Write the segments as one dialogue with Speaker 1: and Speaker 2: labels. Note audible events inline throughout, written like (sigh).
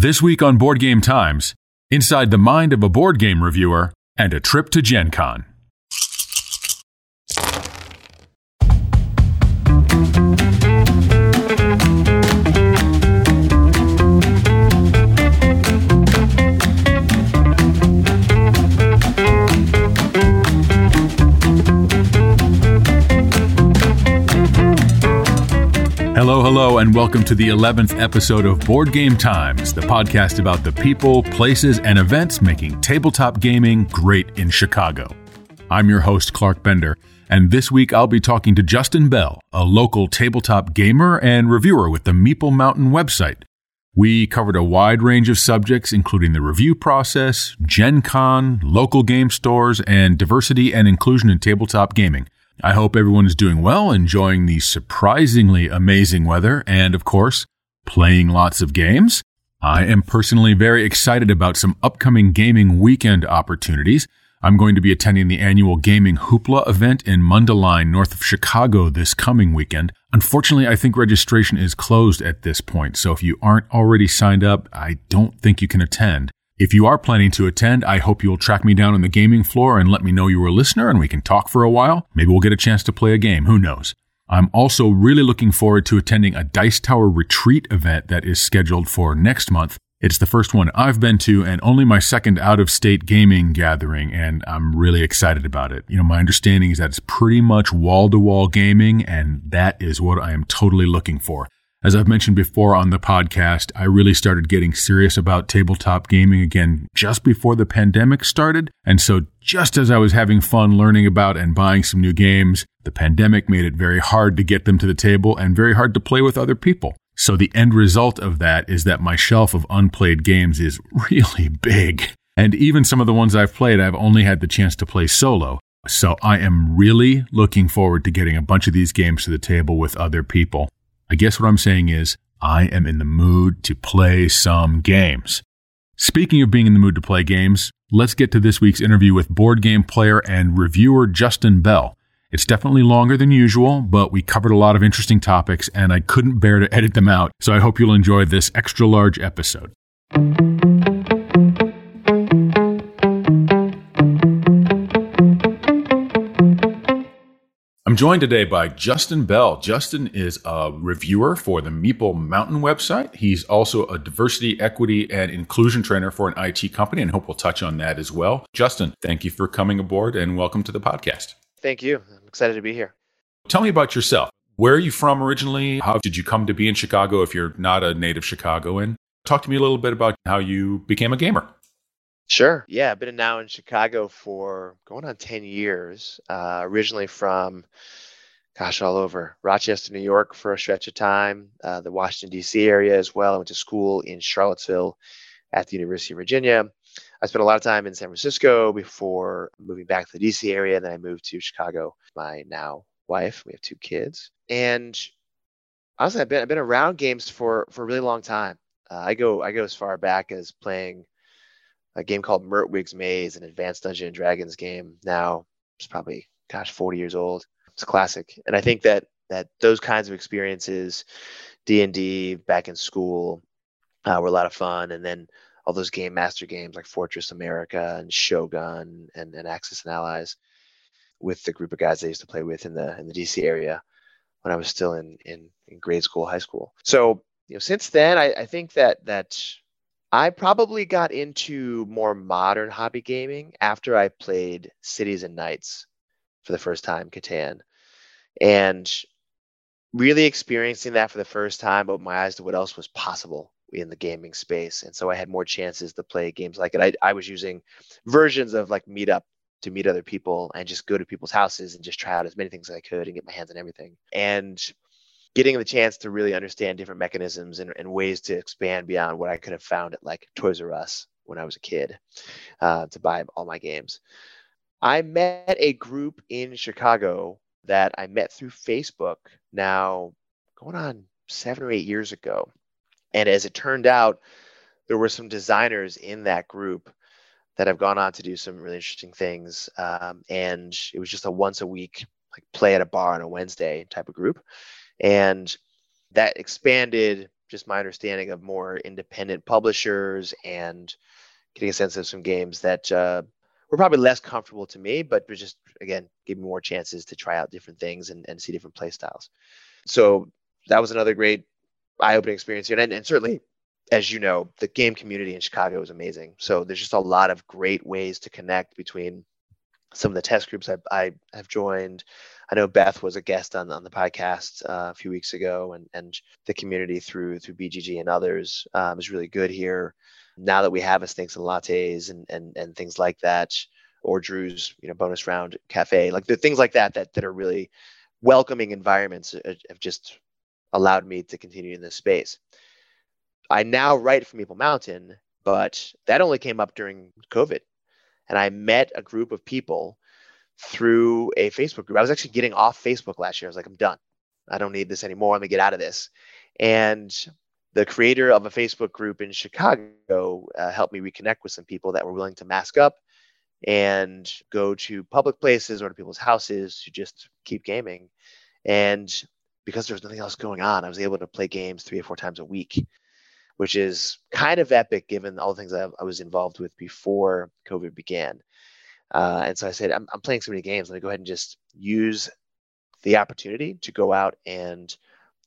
Speaker 1: This week on Board Game Times, inside the mind of a board game reviewer and a trip to Gen Con. Hello, and welcome to the 11th episode of Board Game Times, the podcast about the people, places, and events making tabletop gaming great in Chicago. I'm your host, Clark Bender, and this week I'll be talking to Justin Bell, a local tabletop gamer and reviewer with the Meeple Mountain website. We covered a wide range of subjects, including the review process, Gen Con, local game stores, and diversity and inclusion in tabletop gaming. I hope everyone is doing well, enjoying the surprisingly amazing weather, and of course, playing lots of games. I am personally very excited about some upcoming gaming weekend opportunities. I'm going to be attending the annual Gaming Hoopla event in Mundelein, north of Chicago, this coming weekend. Unfortunately, I think registration is closed at this point, so if you aren't already signed up, I don't think you can attend. If you are planning to attend, I hope you'll track me down on the gaming floor and let me know you were a listener and we can talk for a while. Maybe we'll get a chance to play a game. Who knows? I'm also really looking forward to attending a Dice Tower retreat event that is scheduled for next month. It's the first one I've been to and only my second out of state gaming gathering, and I'm really excited about it. You know, my understanding is that it's pretty much wall to wall gaming, and that is what I am totally looking for. As I've mentioned before on the podcast, I really started getting serious about tabletop gaming again just before the pandemic started. And so just as I was having fun learning about and buying some new games, the pandemic made it very hard to get them to the table and very hard to play with other people. So the end result of that is that my shelf of unplayed games is (laughs) really big. And even some of the ones I've played, I've only had the chance to play solo. So I am really looking forward to getting a bunch of these games to the table with other people. I guess what I'm saying is, I am in the mood to play some games. Speaking of being in the mood to play games, let's get to this week's interview with board game player and reviewer Justin Bell. It's definitely longer than usual, but we covered a lot of interesting topics and I couldn't bear to (laughs) edit them out, so I hope you'll enjoy this extra large episode. Joined today by Justin Bell. Justin is a reviewer for the Meeple Mountain website. He's also a diversity, equity, and inclusion trainer for an IT company, and hope we'll touch on that as well. Justin, thank you for coming aboard and welcome to the podcast.
Speaker 2: Thank you. I'm excited to be here.
Speaker 1: Tell me about yourself. Where are you from originally? How did you come to be in Chicago if you're not a native Chicagoan? Talk to me a little bit about how you became a gamer.
Speaker 2: Sure. Yeah, I've been now in Chicago for going on 10 years. Uh, originally from, gosh, all over Rochester, New York for a stretch of time, uh, the Washington, D.C. area as well. I went to school in Charlottesville at the University of Virginia. I spent a lot of time in San Francisco before moving back to the D.C. area. Then I moved to Chicago. My now wife, we have two kids. And honestly, I've been, I've been around games for, for a really long time. Uh, I go I go as far back as playing a game called Mertwig's Maze, an advanced Dungeon and Dragons game. Now it's probably gosh 40 years old. It's a classic, and I think that that those kinds of experiences, D and D back in school, uh, were a lot of fun, and then all those game master games like Fortress America and Shogun and, and Axis and Allies with the group of guys I used to play with in the in the DC area when I was still in in, in grade school, high school. So you know, since then, I, I think that that I probably got into more modern hobby gaming after I played Cities and Knights for the first time, Catan, and really experiencing that for the first time opened my eyes to what else was possible in the gaming space. And so I had more chances to play games like it. I, I was using versions of like Meetup to meet other people and just go to people's houses and just try out as many things as I could and get my hands on everything. And getting the chance to really understand different mechanisms and, and, ways to expand beyond what I could have found at like Toys R Us when I was a kid uh, to buy all my games. I met a group in Chicago that I met through Facebook now going on seven or eight years ago. And as it turned out, there were some designers in that group that have gone on to do some really interesting things. Um, and it was just a once a week like play at a bar on a Wednesday type of group and that expanded just my understanding of more independent publishers and getting a sense of some games that uh, were probably less comfortable to me, but just again give me more chances to try out different things and, and see different play styles. So that was another great eye-opening experience here, and, and certainly as you know, the game community in Chicago is amazing. So there's just a lot of great ways to connect between some of the test groups I, I have joined. I know Beth was a guest on, on the podcast uh, a few weeks ago, and, and the community through through BGG and others um, is really good here. Now that we have a Snakes and Lattes and, and and things like that, or Drew's you know bonus round cafe, like the things like that that that are really welcoming environments uh, have just allowed me to continue in this space. I now write for Meeple Mountain, but that only came up during COVID. And I met a group of people through a Facebook group. I was actually getting off Facebook last year. I was like, I'm done. I don't need this anymore. I'm gonna get out of this. And the creator of a Facebook group in Chicago uh, helped me reconnect with some people that were willing to mask up and go to public places or to people's houses to just keep gaming. And because there was nothing else going on, I was able to play games three or four times a week which is kind of epic given all the things I, I was involved with before COVID began. Uh, and so I said, I'm, I'm, playing so many games. Let me go ahead and just use the opportunity to go out and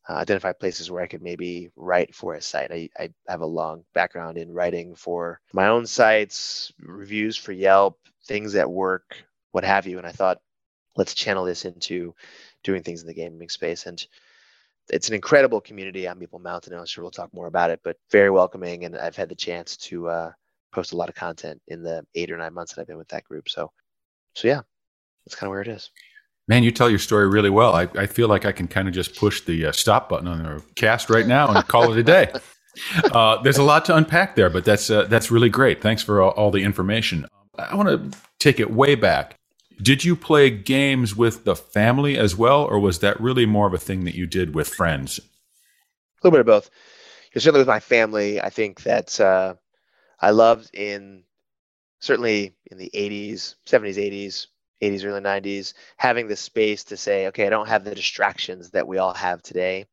Speaker 2: uh, identify places where I could maybe write for a site. I, I have a long background in writing for my own sites, reviews for Yelp, things at work, what have you. And I thought, let's channel this into doing things in the gaming space. And it's an incredible community on Meeple Mountain. I'm sure we'll talk more about it, but very welcoming. And I've had the chance to uh, post a lot of content in the eight or nine months that I've been with that group. So, so yeah, that's kind of where it is.
Speaker 1: Man, you tell your story really well. I, I feel like I can kind of just push the uh, stop button on the cast right now and call it a day. (laughs) Uh, there's a lot to unpack there, but that's uh, that's really great. Thanks for all, all the information. I want to take it way back. Did you play games with the family as well, or was that really more of a thing that you did with friends? A
Speaker 2: little bit of both. Certainly with my family, I think that uh, I loved in certainly in the 80s, 70s, 80s, 80s, early 90s, having the space to say, okay, I don't have the distractions that we all have today.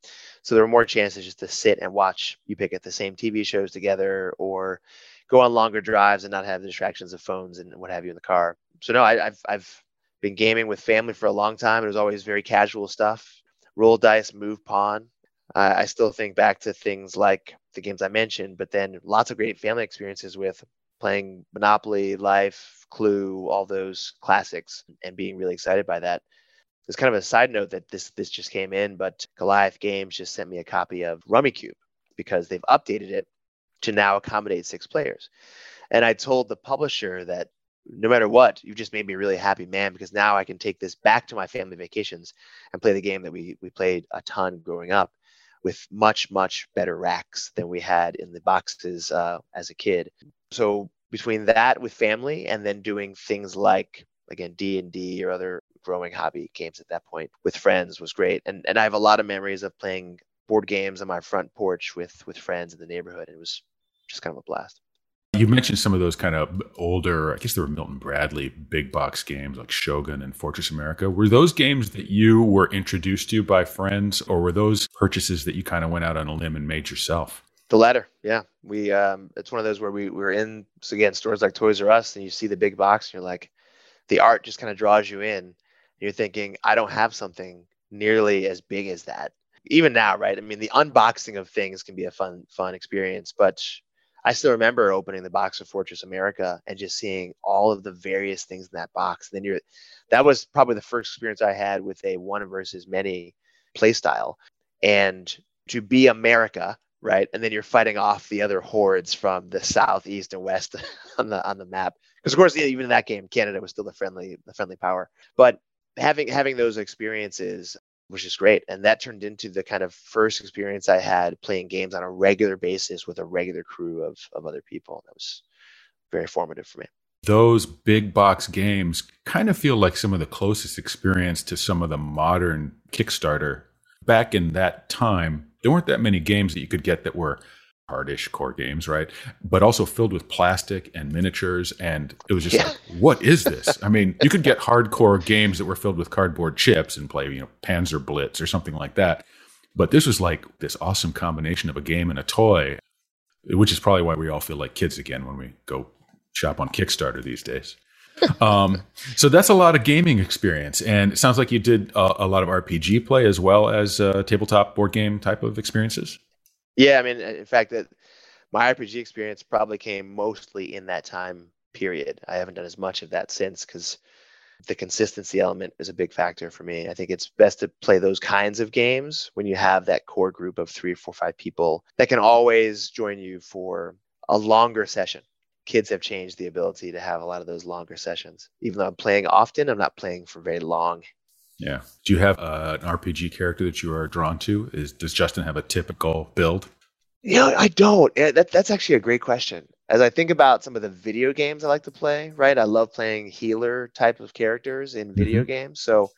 Speaker 2: So there were more chances just to sit and watch you pick at the same TV shows together or go on longer drives and not have the distractions of phones and what have you in the car so no, I, have I've been gaming with family for a long time. It was always very casual stuff. Roll dice, move pawn. I still think back to things like the games I mentioned, but then lots of great family experiences with playing Monopoly, Life, Clue, all those classics, and being really excited by that. It's kind of a side note that this this just came in, but Goliath Games just sent me a copy of Rummikub because they've updated it to now accommodate six players. And I told the publisher that no matter what, you just made me really happy man because now I can take this back to my family vacations and play the game that we we played a ton growing up with much much better racks than we had in the boxes uh, as a kid. So between that with family and then doing things like again D and D or other growing hobby games at that point with friends was great. And and I have a lot of memories of playing board games on my front porch with with friends in the neighborhood. And it was just kind of a blast.
Speaker 1: You mentioned some of those kind of older, I guess they were Milton Bradley big box games like Shogun and Fortress America. Were those games that you were introduced to by friends, or were those purchases that you kind of went out on a limb and made yourself?
Speaker 2: The latter, yeah. We um, it's one of those where we were in so again stores like Toys R Us, and you see the big box, and you're like, the art just kind of draws you in. You're thinking, I don't have something nearly as big as that. Even now, right? I mean, the unboxing of things can be a fun, fun experience, but I still remember opening the box of Fortress America and just seeing all of the various things in that box. Then you're, that was probably the first experience I had with a one versus many play style. And to be America, right? And then you're fighting off the other hordes from the south, east, and west (laughs) on the on the map. Because of course, even in that game, Canada was still the friendly the friendly power. But having having those experiences which is great. And that turned into the kind of first experience I had playing games on a regular basis with a regular crew of, of other people. That was very formative for me.
Speaker 1: Those big box games kind of feel like some of the closest experience to some of the modern Kickstarter. Back in that time, there weren't that many games that you could get that were hardish core games, right? But also filled with plastic and miniatures. And it was just yeah. like, what is this? I mean, you could get hardcore games that were filled with cardboard chips and play, you know, Panzer Blitz or something like that. But this was like this awesome combination of a game and a toy, which is probably why we all feel like kids again when we go shop on Kickstarter these days. (laughs) um, so that's a lot of gaming experience, and it sounds like you did a, a lot of RPG play as well as uh, tabletop board game type of experiences.
Speaker 2: Yeah, I mean, in fact, that my RPG experience probably came mostly in that time period. I haven't done as much of that since because the consistency element is a big factor for me. I think it's best to play those kinds of games when you have that core group of three, four, five people that can always join you for a longer session. Kids have changed the ability to have a lot of those longer sessions. Even though I'm playing often, I'm not playing for very long.
Speaker 1: Yeah. Do you have uh, an RPG character that you are drawn to? Is does Justin have a typical build?
Speaker 2: You know, I don't. That, that's actually a great question. As I think about some of the video games I like to play, right? I love playing healer type of characters in video mm-hmm. games. So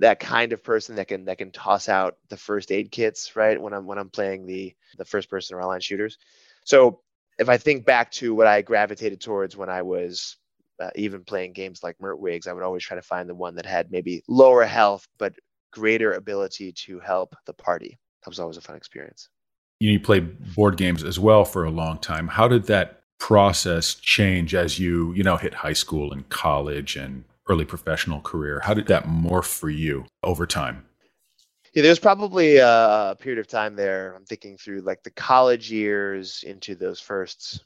Speaker 2: that kind of person that can that can toss out the first aid kits, right? When I'm when I'm playing the the first person or online shooters. So if I think back to what I gravitated towards when I was uh, even playing games like Mertwigs, I would always try to find the one that had maybe lower health but greater ability to help the party. That was always a fun experience
Speaker 1: you played board games as well for a long time. How did that process change as you, you know, hit high school and college and early professional career? How did that morph for you over time?
Speaker 2: Yeah, there's probably a period of time there. I'm thinking through like the college years into those first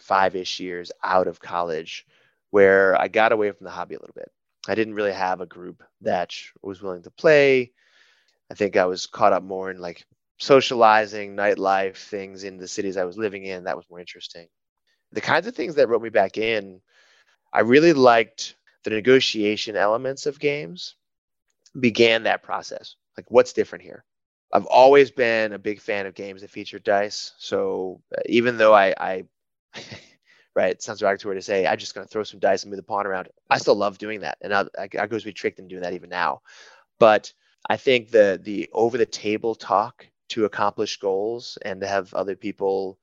Speaker 2: five ish years out of college where I got away from the hobby a little bit. I didn't really have a group that was willing to play. I think I was caught up more in like socializing, nightlife, things in the cities I was living in. That was more interesting. The kinds of things that wrote me back in, I really liked the negotiation elements of games, began that process. Like, what's different here? I've always been a big fan of games that feature dice. So uh, even though I, I (laughs) right, sounds derogatory to say, I'm just going to throw some dice and move the pawn around. I still love doing that. And I, I, I go to be tricked in doing that even now. But I think the the over the table talk to accomplish goals and to have other people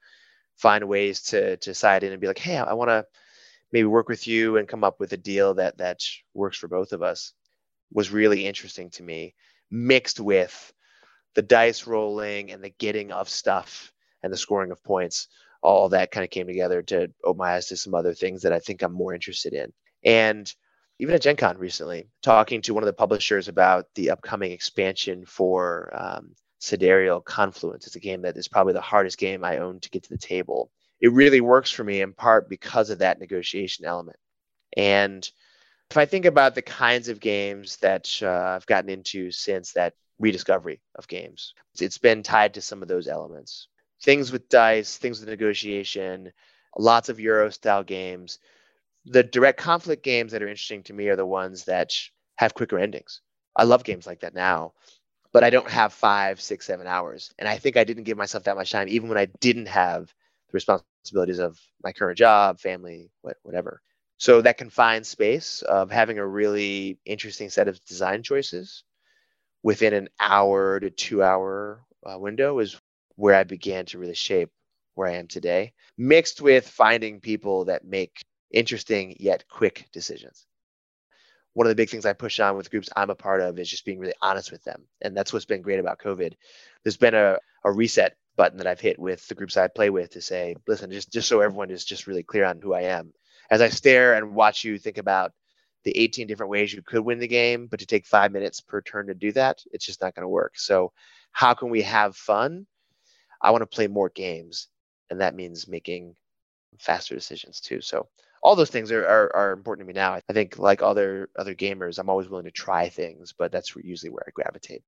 Speaker 2: find ways to to side in and be like, hey, I want to maybe work with you and come up with a deal that that works for both of us was really interesting to me, mixed with the dice rolling and the getting of stuff and the scoring of points. All that kind of came together to open my eyes to some other things that I think I'm more interested in. And even at Gen Con recently, talking to one of the publishers about the upcoming expansion for um, Sidereal Confluence. It's a game that is probably the hardest game I own to get to the table. It really works for me in part because of that negotiation element. And if I think about the kinds of games that uh, I've gotten into since that rediscovery of games, it's been tied to some of those elements. Things with dice, things with negotiation, lots of Euro style games. The direct conflict games that are interesting to me are the ones that have quicker endings. I love games like that now but I don't have five, six, seven hours. And I think I didn't give myself that much time, even when I didn't have the responsibilities of my current job, family, whatever. So that confined space of having a really interesting set of design choices within an hour to two hour uh, window is where I began to really shape where I am today, mixed with finding people that make interesting yet quick decisions one of the big things I push on with groups I'm a part of is just being really honest with them. And that's what's been great about COVID. There's been a, a reset button that I've hit with the groups I play with to say, listen, just, just so everyone is just really clear on who I am. As I stare and watch you think about the 18 different ways you could win the game, but to take five minutes per turn to do that, it's just not going to work. So, how can we have fun? I want to play more games. And that means making faster decisions too. So, all those things are, are, are, important to me now. I think like other other gamers, I'm always willing to try things, but that's usually where I gravitate.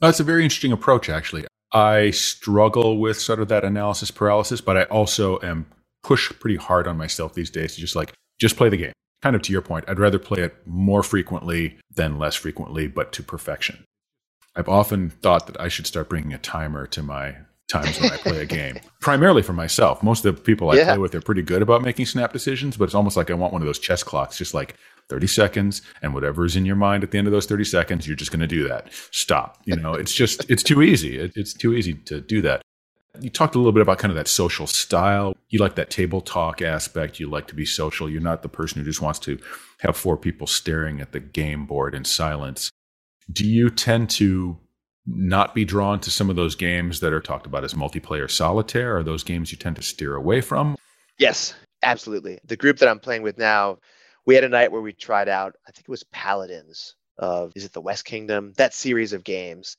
Speaker 1: That's a very interesting approach, actually. I struggle with sort of that analysis paralysis, but I also am pushed pretty hard on myself these days to just like just play the game. Kind of to your point, I'd rather play it more frequently than less frequently, but to perfection. I've often thought that I should start bringing a timer to my times when I play a game, primarily for myself. Most of the people I yeah. play with are pretty good about making snap decisions, but it's almost like I want one of those chess clocks, just like 30 seconds and whatever is in your mind at the end of those 30 seconds, you're just going to do that. Stop. You know, it's just, it's too easy. It, it's too easy to do that. You talked a little bit about kind of that social style. You like that table talk aspect. You like to be social. You're not the person who just wants to have four people staring at the game board in silence. Do you tend to not be drawn to some of those games that are talked about as multiplayer solitaire? Are those games you tend to steer away from?
Speaker 2: Yes, absolutely. The group that I'm playing with now, we had a night where we tried out, I think it was Paladins of, is it the West Kingdom? That series of games.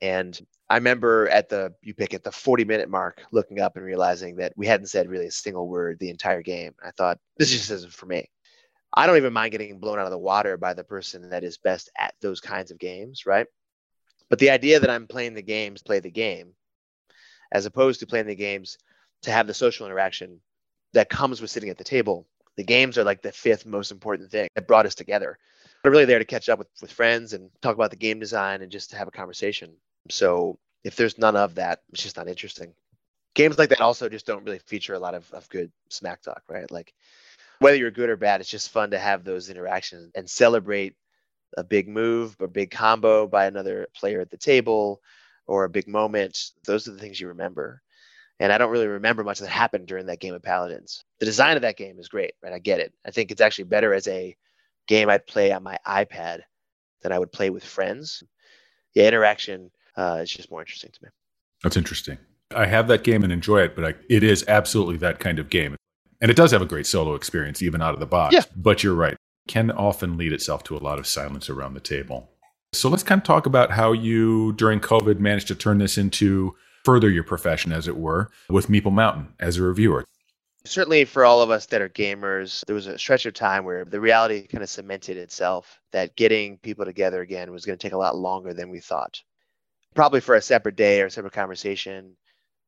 Speaker 2: And I remember at the, you pick at the 40 minute mark, looking up and realizing that we hadn't said really a single word the entire game. I thought, this just isn't for me. I don't even mind getting blown out of the water by the person that is best at those kinds of games, right? But the idea that I'm playing the games, play the game, as opposed to playing the games to have the social interaction that comes with sitting at the table. The games are like the fifth most important thing that brought us together. We're really there to catch up with, with friends and talk about the game design and just to have a conversation. So if there's none of that, it's just not interesting. Games like that also just don't really feature a lot of, of good smack talk, right? Like whether you're good or bad, it's just fun to have those interactions and celebrate a big move, a big combo by another player at the table, or a big moment. Those are the things you remember. And I don't really remember much that happened during that game of Paladins. The design of that game is great, right? I get it. I think it's actually better as a game I'd play on my iPad than I would play with friends. Yeah, interaction uh, is just more interesting to me.
Speaker 1: That's interesting. I have that game and enjoy it, but I, it is absolutely that kind of game. And it does have a great solo experience, even out of the box.
Speaker 2: Yeah.
Speaker 1: But you're right can often lead itself to a lot of silence around the table. So let's kind of talk about how you, during COVID, managed to turn this into further your profession, as it were, with Meeple Mountain as a reviewer.
Speaker 2: Certainly, for all of us that are gamers, there was a stretch of time where the reality kind of cemented itself that getting people together again was going to take a lot longer than we thought. Probably for a separate day or a separate conversation.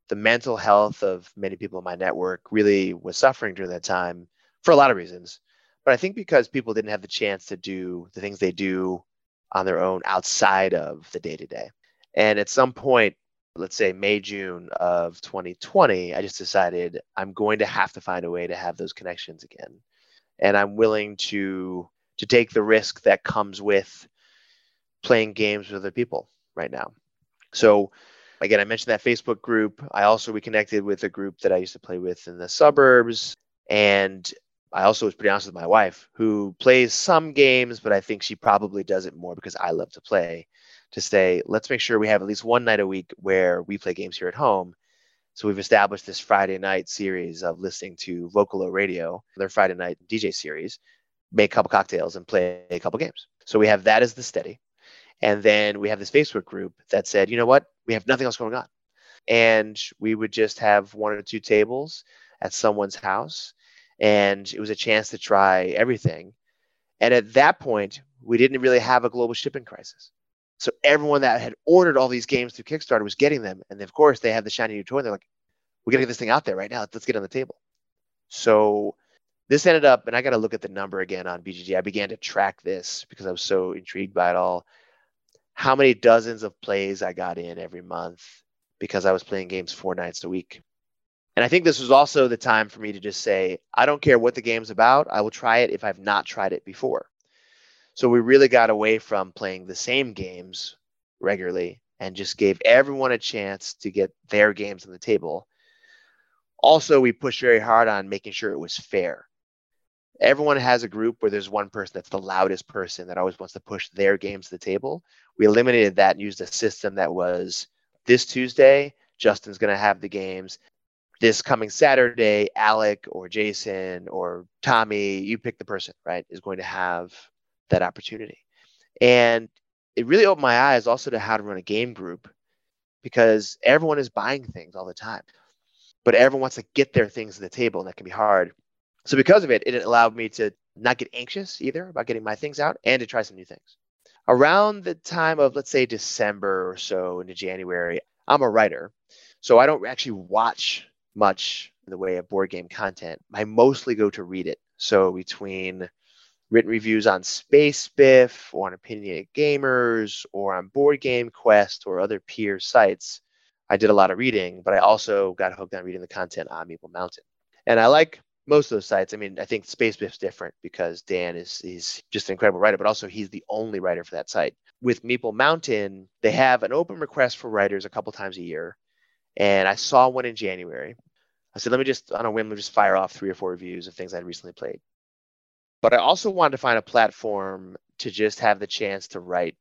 Speaker 2: The mental health of many people in my network really was suffering during that time for a lot of reasons. But I think because people didn't have the chance to do the things they do on their own outside of the day to day. And at some point, let's say May, June of 2020, I just decided I'm going to have to find a way to have those connections again. And I'm willing to to take the risk that comes with playing games with other people right now. So again, I mentioned that Facebook group. I also reconnected with a group that I used to play with in the suburbs. And I also was pretty honest with my wife, who plays some games, but I think she probably does it more because I love to play. To say, let's make sure we have at least one night a week where we play games here at home. So we've established this Friday night series of listening to Vocalo Radio, their Friday night DJ series, make a couple cocktails and play a couple games. So we have that as the steady. And then we have this Facebook group that said, you know what? We have nothing else going on. And we would just have one or two tables at someone's house and it was a chance to try everything. And at that point, we didn't really have a global shipping crisis. So everyone that had ordered all these games through Kickstarter was getting them. And of course, they have the shiny new toy. And they're like, we got to get this thing out there right now. Let's get on the table. So this ended up, and I got to look at the number again on BGG. I began to track this because I was so intrigued by it all. How many dozens of plays I got in every month because I was playing games four nights a week. And I think this was also the time for me to just say, I don't care what the game's about. I will try it if I've not tried it before. So we really got away from playing the same games regularly and just gave everyone a chance to get their games on the table. Also, we pushed very hard on making sure it was fair. Everyone has a group where there's one person that's the loudest person that always wants to push their games to the table. We eliminated that and used a system that was this Tuesday, Justin's going to have the games this coming Saturday, Alec or Jason or Tommy, you pick the person, right, is going to have that opportunity. And it really opened my eyes also to how to run a game group because everyone is buying things all the time, but everyone wants to get their things to the table, and that can be hard. So, because of it, it allowed me to not get anxious either about getting my things out and to try some new things. Around the time of, let's say, December or so into January, I'm a writer. So I don't actually watch much in the way of board game content. I mostly go to read it. So between written reviews on Space Biff or on Opinionated Gamers or on Board Game Quest or other peer sites, I did a lot of reading, but I also got hooked on reading the content on Meeple Mountain. And I like most of those sites. I mean, I think Space Biff's different because Dan is he's just an incredible writer, but also he's the only writer for that site. With Meeple Mountain, they have an open request for writers a couple times a year. And I saw one in January. I said, let me just, on a whim, just fire off three or four reviews of things I'd recently played. But I also wanted to find a platform to just have the chance to write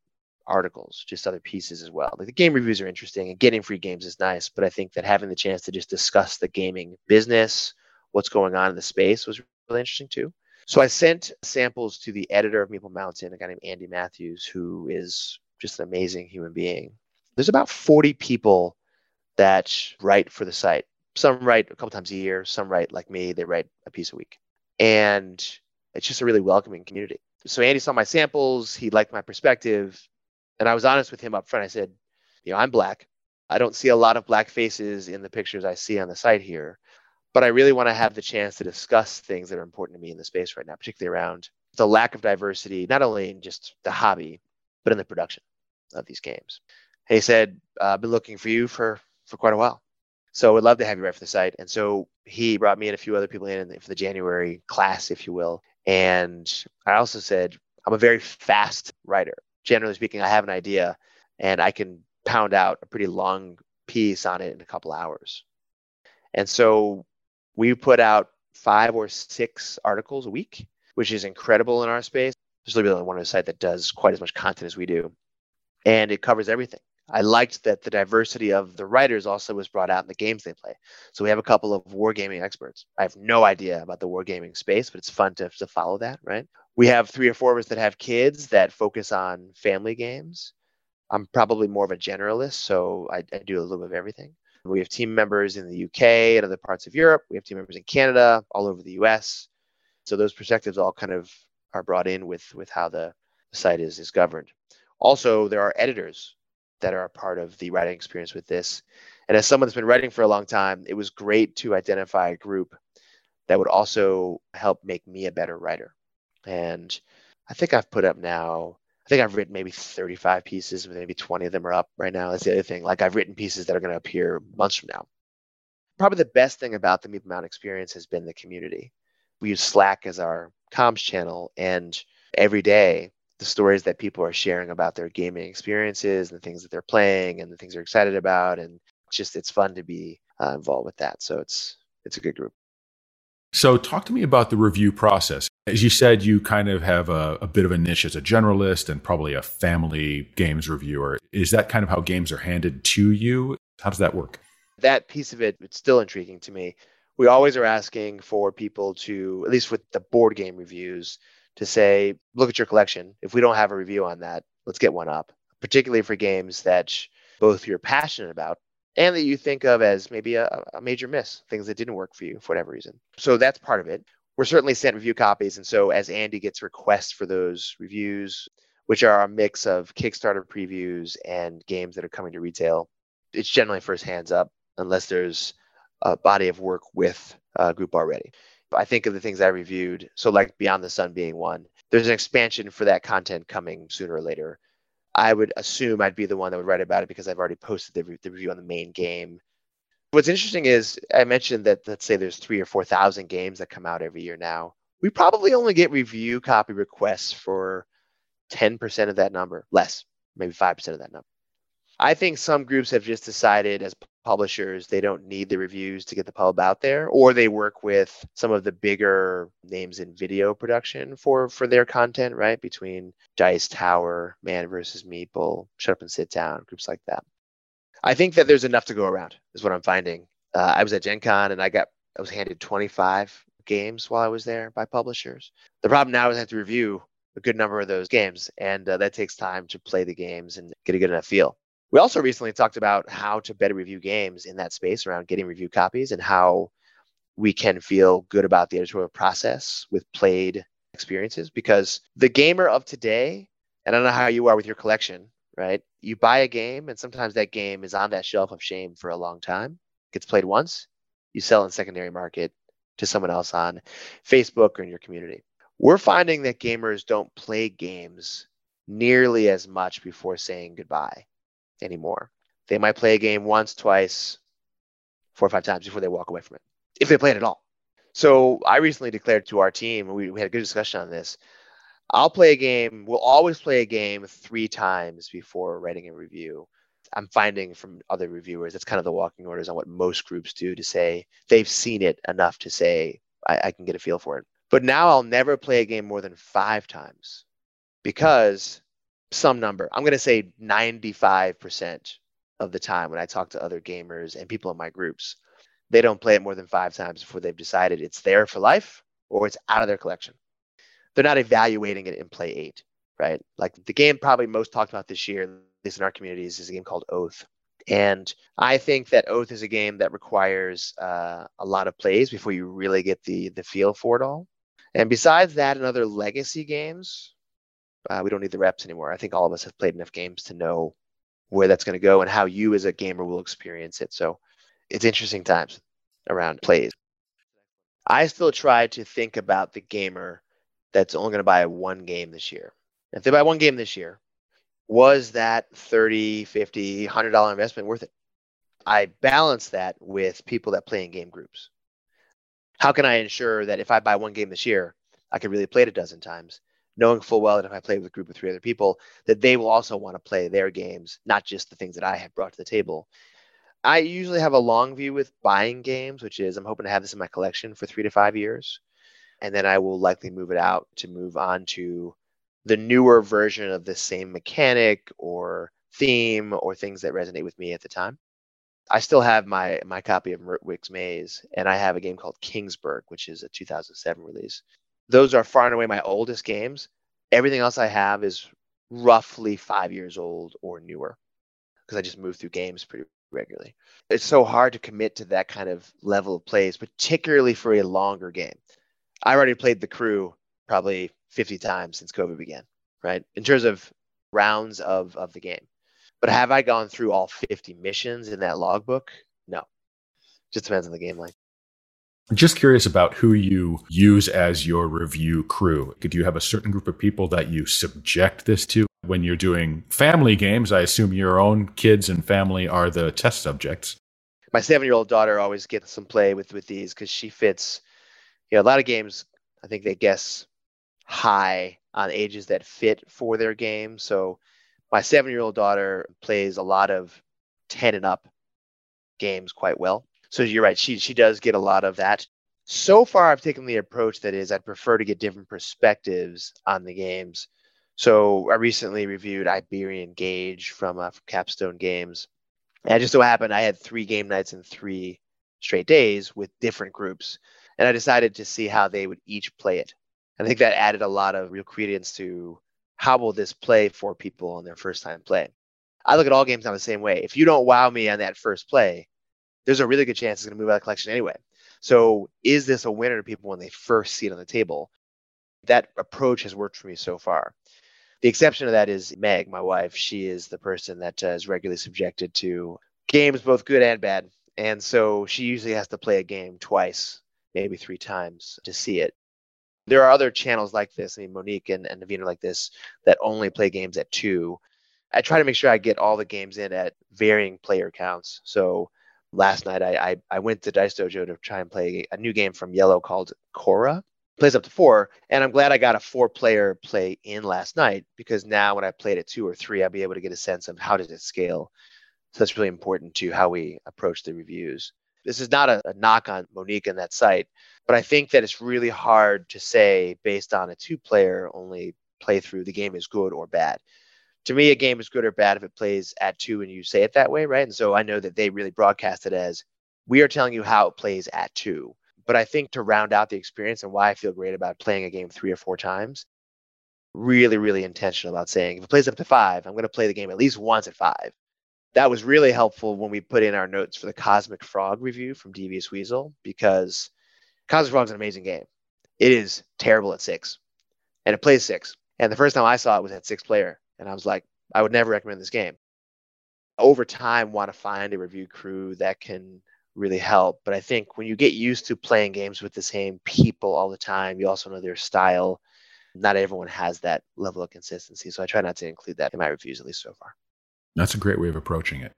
Speaker 2: articles, just other pieces as well. Like the game reviews are interesting and getting free games is nice, but I think that having the chance to just discuss the gaming business, what's going on in the space was really interesting too. So I sent samples to the editor of Meeple Mountain, a guy named Andy Matthews, who is just an amazing human being. There's about 40 people that write for the site. Some write a couple times a year, some write like me, they write a piece a week. And it's just a really welcoming community. So Andy saw my samples, he liked my perspective, and I was honest with him up front. I said, you know, I'm black. I don't see a lot of black faces in the pictures I see on the site here, but I really want to have the chance to discuss things that are important to me in the space right now, particularly around the lack of diversity, not only in just the hobby, but in the production of these games. And he said, I've been looking for you for, for quite a while. So we'd love to have you write for the site. And so he brought me and a few other people in for the January class, if you will. And I also said, I'm a very fast writer generally speaking, I have an idea and I can pound out a pretty long piece on it in a couple hours. And so we put out five or six articles a week, which is incredible in our space. There's literally only one site that does quite as much content as we do. And it covers everything. I liked that the diversity of the writers also was brought out in the games they play. So we have a couple of wargaming experts. I have no idea about the wargaming space, but it's fun to, to follow that, right? We have three or four of us that have kids that focus on family games. I'm probably more of a generalist, so I, I do a little bit of everything. We have team members in the UK and other parts of Europe. We have team members in Canada, all over the US. So those perspectives all kind of are brought in with with how the site is is governed. Also, there are editors that are a part of the writing experience with this. And as someone that's been writing for a long time, it was great to identify a group that would also help make me a better writer. And I think I've put up now, I think I've written maybe 35 pieces, maybe 20 of them are up right now. That's the other thing. Like I've written pieces that are going to appear months from now. Probably the best thing about the Meeple Mountain experience has been the community. We use Slack as our comms channel, and every day the stories that people are sharing about their gaming experiences and the things that they're playing and the things they're excited about and just it's fun to be uh, involved with that. So it's it's a good group.
Speaker 1: So talk to me about the review process. As you said you kind of have a, a bit of a niche as a generalist and probably a family games reviewer. Is that kind of how games are handed to you? How does that work?
Speaker 2: That piece of it it's still intriguing to me. We always are asking for people to at least with the board game reviews to say, look at your collection. If we don't have a review on that, let's get one up, particularly for games that both you're passionate about and that you think of as maybe a, a, major miss, things that didn't work for you for whatever reason. So that's part of it. We're certainly sent review copies. And so as Andy gets requests for those reviews, which are a mix of Kickstarter previews and games that are coming to retail, it's generally first hands up unless there's a body of work with a group already. I think of the things I reviewed. So, like Beyond the Sun being one, there's an expansion for that content coming sooner or later. I would assume I'd be the one that would write about it because I've already posted the, the review on the main game. What's interesting is I mentioned that let's say there's three or four thousand games that come out every year now. We probably only get review copy requests for 10% of that number, less, maybe 5% of that number. I think some groups have just decided as publishers they don't need the reviews to get the pub out there or they work with some of the bigger names in video production for for their content right? Between dice tower man versus meeple shut up and sit down groups like that. I think that there's enough to go around is what i'm finding. Uh, i was at gen con and i got i was handed 25 games while i was there by publishers. The problem now is i have to review a good number of those games and uh, that takes time to play the games and get a good enough feel we also recently talked about how to better review games in that space around getting review copies and how we can feel good about the editorial process with played experiences because the gamer of today, and I don't know how you are with your collection, right? You buy a game and sometimes that game is on that shelf of shame for a long time, gets played once, you sell in secondary market to someone else on Facebook or in your community. We're finding that gamers don't play games nearly as much before saying goodbye anymore. They might play a game once, twice, four or five times before they walk away from it, if they play it at all. So I recently declared to our team, we, we had a good discussion on this. I'll play a game, we'll always play a game three times before writing a review. I'm finding from other reviewers, that's kind of the walking orders on what most groups do to say they've seen it enough to say, I, I can get a feel for it. But now I'll never play a game more than five times because some number. I'm going to say 95% of the time when I talk to other gamers and people in my groups, they don't play it more than five times before they've decided it's there for life or it's out of their collection. They're not evaluating it in play eight, right? Like the game probably most talked about this year, at least in our communities, is a game called Oath. And I think that Oath is a game that requires uh, a lot of plays before you really get the the feel for it all. And besides that, and other legacy games, uh, we don't need the reps anymore. I think all of us have played enough games to know where that's going to go and how you as a gamer will experience it. So it's interesting times around plays. I still try to think about the gamer that's only going to buy one game this year. If they buy one game this year, was that 30, 50, $100 investment worth it? I balance that with people that play in game groups. How can I ensure that if I buy one game this year, I can really play it a dozen times? Knowing full well that if I play with a group of three other people, that they will also want to play their games, not just the things that I have brought to the table. I usually have a long view with buying games, which is I'm hoping to have this in my collection for three to five years. And then I will likely move it out to move on to the newer version of the same mechanic or theme or things that resonate with me at the time. I still have my my copy of Mertwig's Maze, and I have a game called Kingsburg, which is a 2007 release those are far and away my oldest games. Everything else I have is roughly five years old or newer because I just move through games pretty regularly. It's so hard to commit to that kind of level of plays, particularly for a longer game. I already played the crew probably 50 times since COVID began, right? In terms of rounds of, of the game. But have I gone through all 50 missions in that logbook? No. Just depends on the game length.
Speaker 1: Just curious about who you use as your review crew. Do you have a certain group of people that you subject this to? When you're doing family games, I assume your own kids and family are the test subjects.
Speaker 2: My seven year old daughter always gets some play with, with these because she fits, you know, a lot of games, I think they guess high on ages that fit for their game. So my seven year old daughter plays a lot of 10 and up games quite well. So you're right. She she does get a lot of that. So far, I've taken the approach that is I'd prefer to get different perspectives on the games. So I recently reviewed Iberian Gauge from, uh, from Capstone Games. And it just so happened I had three game nights in three straight days with different groups. And I decided to see how they would each play it. I think that added a lot of real credence to how will this play for people on their first time play. I look at all games now the same way. If you don't wow me on that first play, there's a really good chance it's going to move out of collection anyway. So is this a winner to people when they first see it on the table? That approach has worked for me so far. The exception to that is Meg, my wife. She is the person that uh, is regularly subjected to games, both good and bad. And so she usually has to play a game twice, maybe three times to see it. There are other channels like this. I mean, Monique and, and Navina like this that only play games at two. I try to make sure I get all the games in at varying player counts. So last night I, I, I went to Dice Dojo to try and play a new game from Iello called Khora. Plays up to four, and I'm glad I got a four-player play in last night because now when I played at two or three, I'll be able to get a sense of how does it scale. So that's really important to how we approach the reviews. This is not a, a knock on Monique and that site, but I think that it's really hard to say based on a two-player only playthrough the game is good or bad to me, a game is good or bad if it plays at two and you say it that way, right? And so I know that they really broadcast it as we are telling you how it plays at two. But I think to round out the experience and why I feel great about playing a game three or four times, really, really intentional about saying if it plays up to five, I'm going to play the game at least once at five. That was really helpful when we put in our notes for the Cosmic Frog review from Devious Weasel because Cosmic Frog is an amazing game. It is terrible at six, and it plays six. And the first time I saw it was at six player, and I was like, I would never recommend this game. Over time, want to find a review crew that can really help. But I think when you get used to playing games with the same people all the time, you also know their style. Not everyone has that level of consistency. So I try not to include that in my reviews, at least so far.
Speaker 1: That's a great way of approaching it.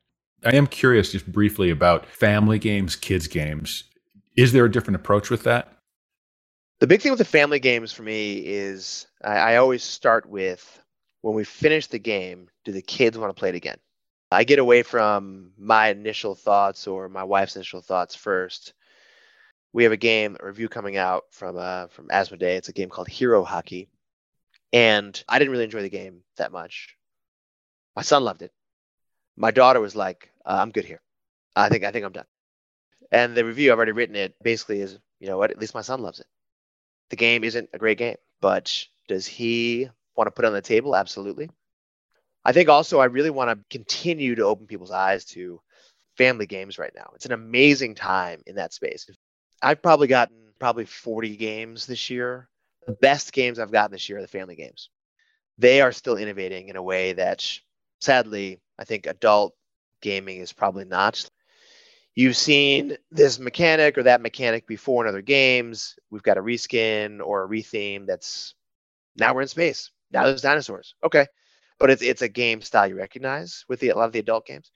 Speaker 1: I am curious just briefly about family games, kids games. Is there a different approach with that?
Speaker 2: The big thing with the family games for me is I, I always start with when we finish the game, do the kids want to play it again? I get away from my initial thoughts or my wife's initial thoughts first. We have a game a review coming out from uh, from Asmodee. It's a game called Hero Hockey, and I didn't really enjoy the game that much. My son loved it. My daughter was like, uh, "I'm good here. I think I think I'm done." And the review I've already written it basically is, you know what? At least my son loves it. The game isn't a great game, but does he want to put on the table? Absolutely. I think also I really want to continue to open people's eyes to family games right now. It's an amazing time in that space. I've probably gotten probably 40 games this year. The best games I've gotten this year are the family games. They are still innovating in a way that sadly, I think adult gaming is probably not. You've seen this mechanic or that mechanic before in other games. We've got a reskin or a retheme that's now we're in space. Now there's dinosaurs. Okay. But it's it's a game style you recognize with the, a lot of the adult games.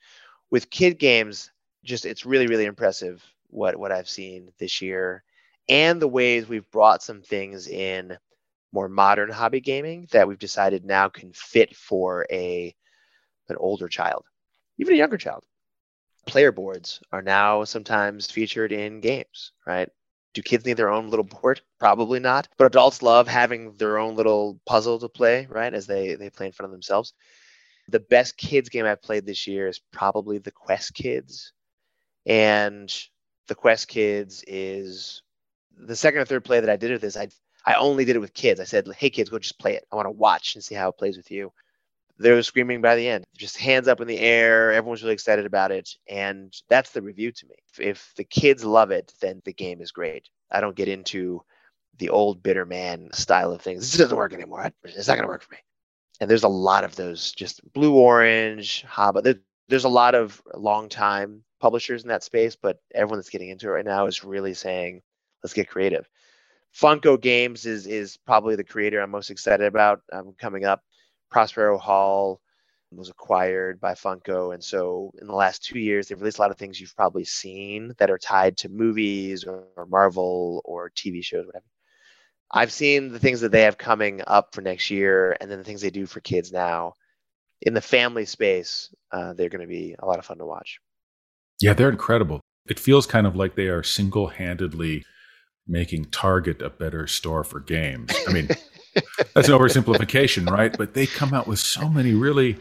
Speaker 2: With kid games, just it's really, really impressive what what I've seen this year and the ways we've brought some things in more modern hobby gaming that we've decided now can fit for a an older child, even a younger child. Player boards are now sometimes featured in games, right? Do kids need their own little board? (laughs) Probably not. But adults love having their own little puzzle to play, right? As they they play in front of themselves. The best kids game I've played this year is probably the Quest Kids. And the Quest Kids is the second or third play that I did with this, I I only did it with kids. I said, "Hey kids, go just play it. I want to watch and see how it plays with you." They were screaming by the end, just hands up in the air. Everyone's really excited about it, and that's the review to me. If, the kids love it, then the game is great. I don't get into the old bitter man style of things. This doesn't work anymore. It's not going to work for me. And there's a lot of those, just blue orange, Haba. There's a lot of long time publishers in that space, but everyone that's getting into it right now is really saying, let's get creative. Funko Games is is probably the creator I'm most excited about um, coming up. Prospero Hall was acquired by Funko, and so in the last two years, they've released a lot of things you've probably seen that are tied to movies or, or Marvel or TV shows, whatever. I've seen the things that they have coming up for next year, and then the things they do for kids now. In the family space, uh, they're going to be a lot of fun to watch.
Speaker 1: Yeah, they're incredible. It feels kind of like they are single handedly making Target a better store for games. I mean, (laughs) that's an oversimplification, right? But they come out with so many really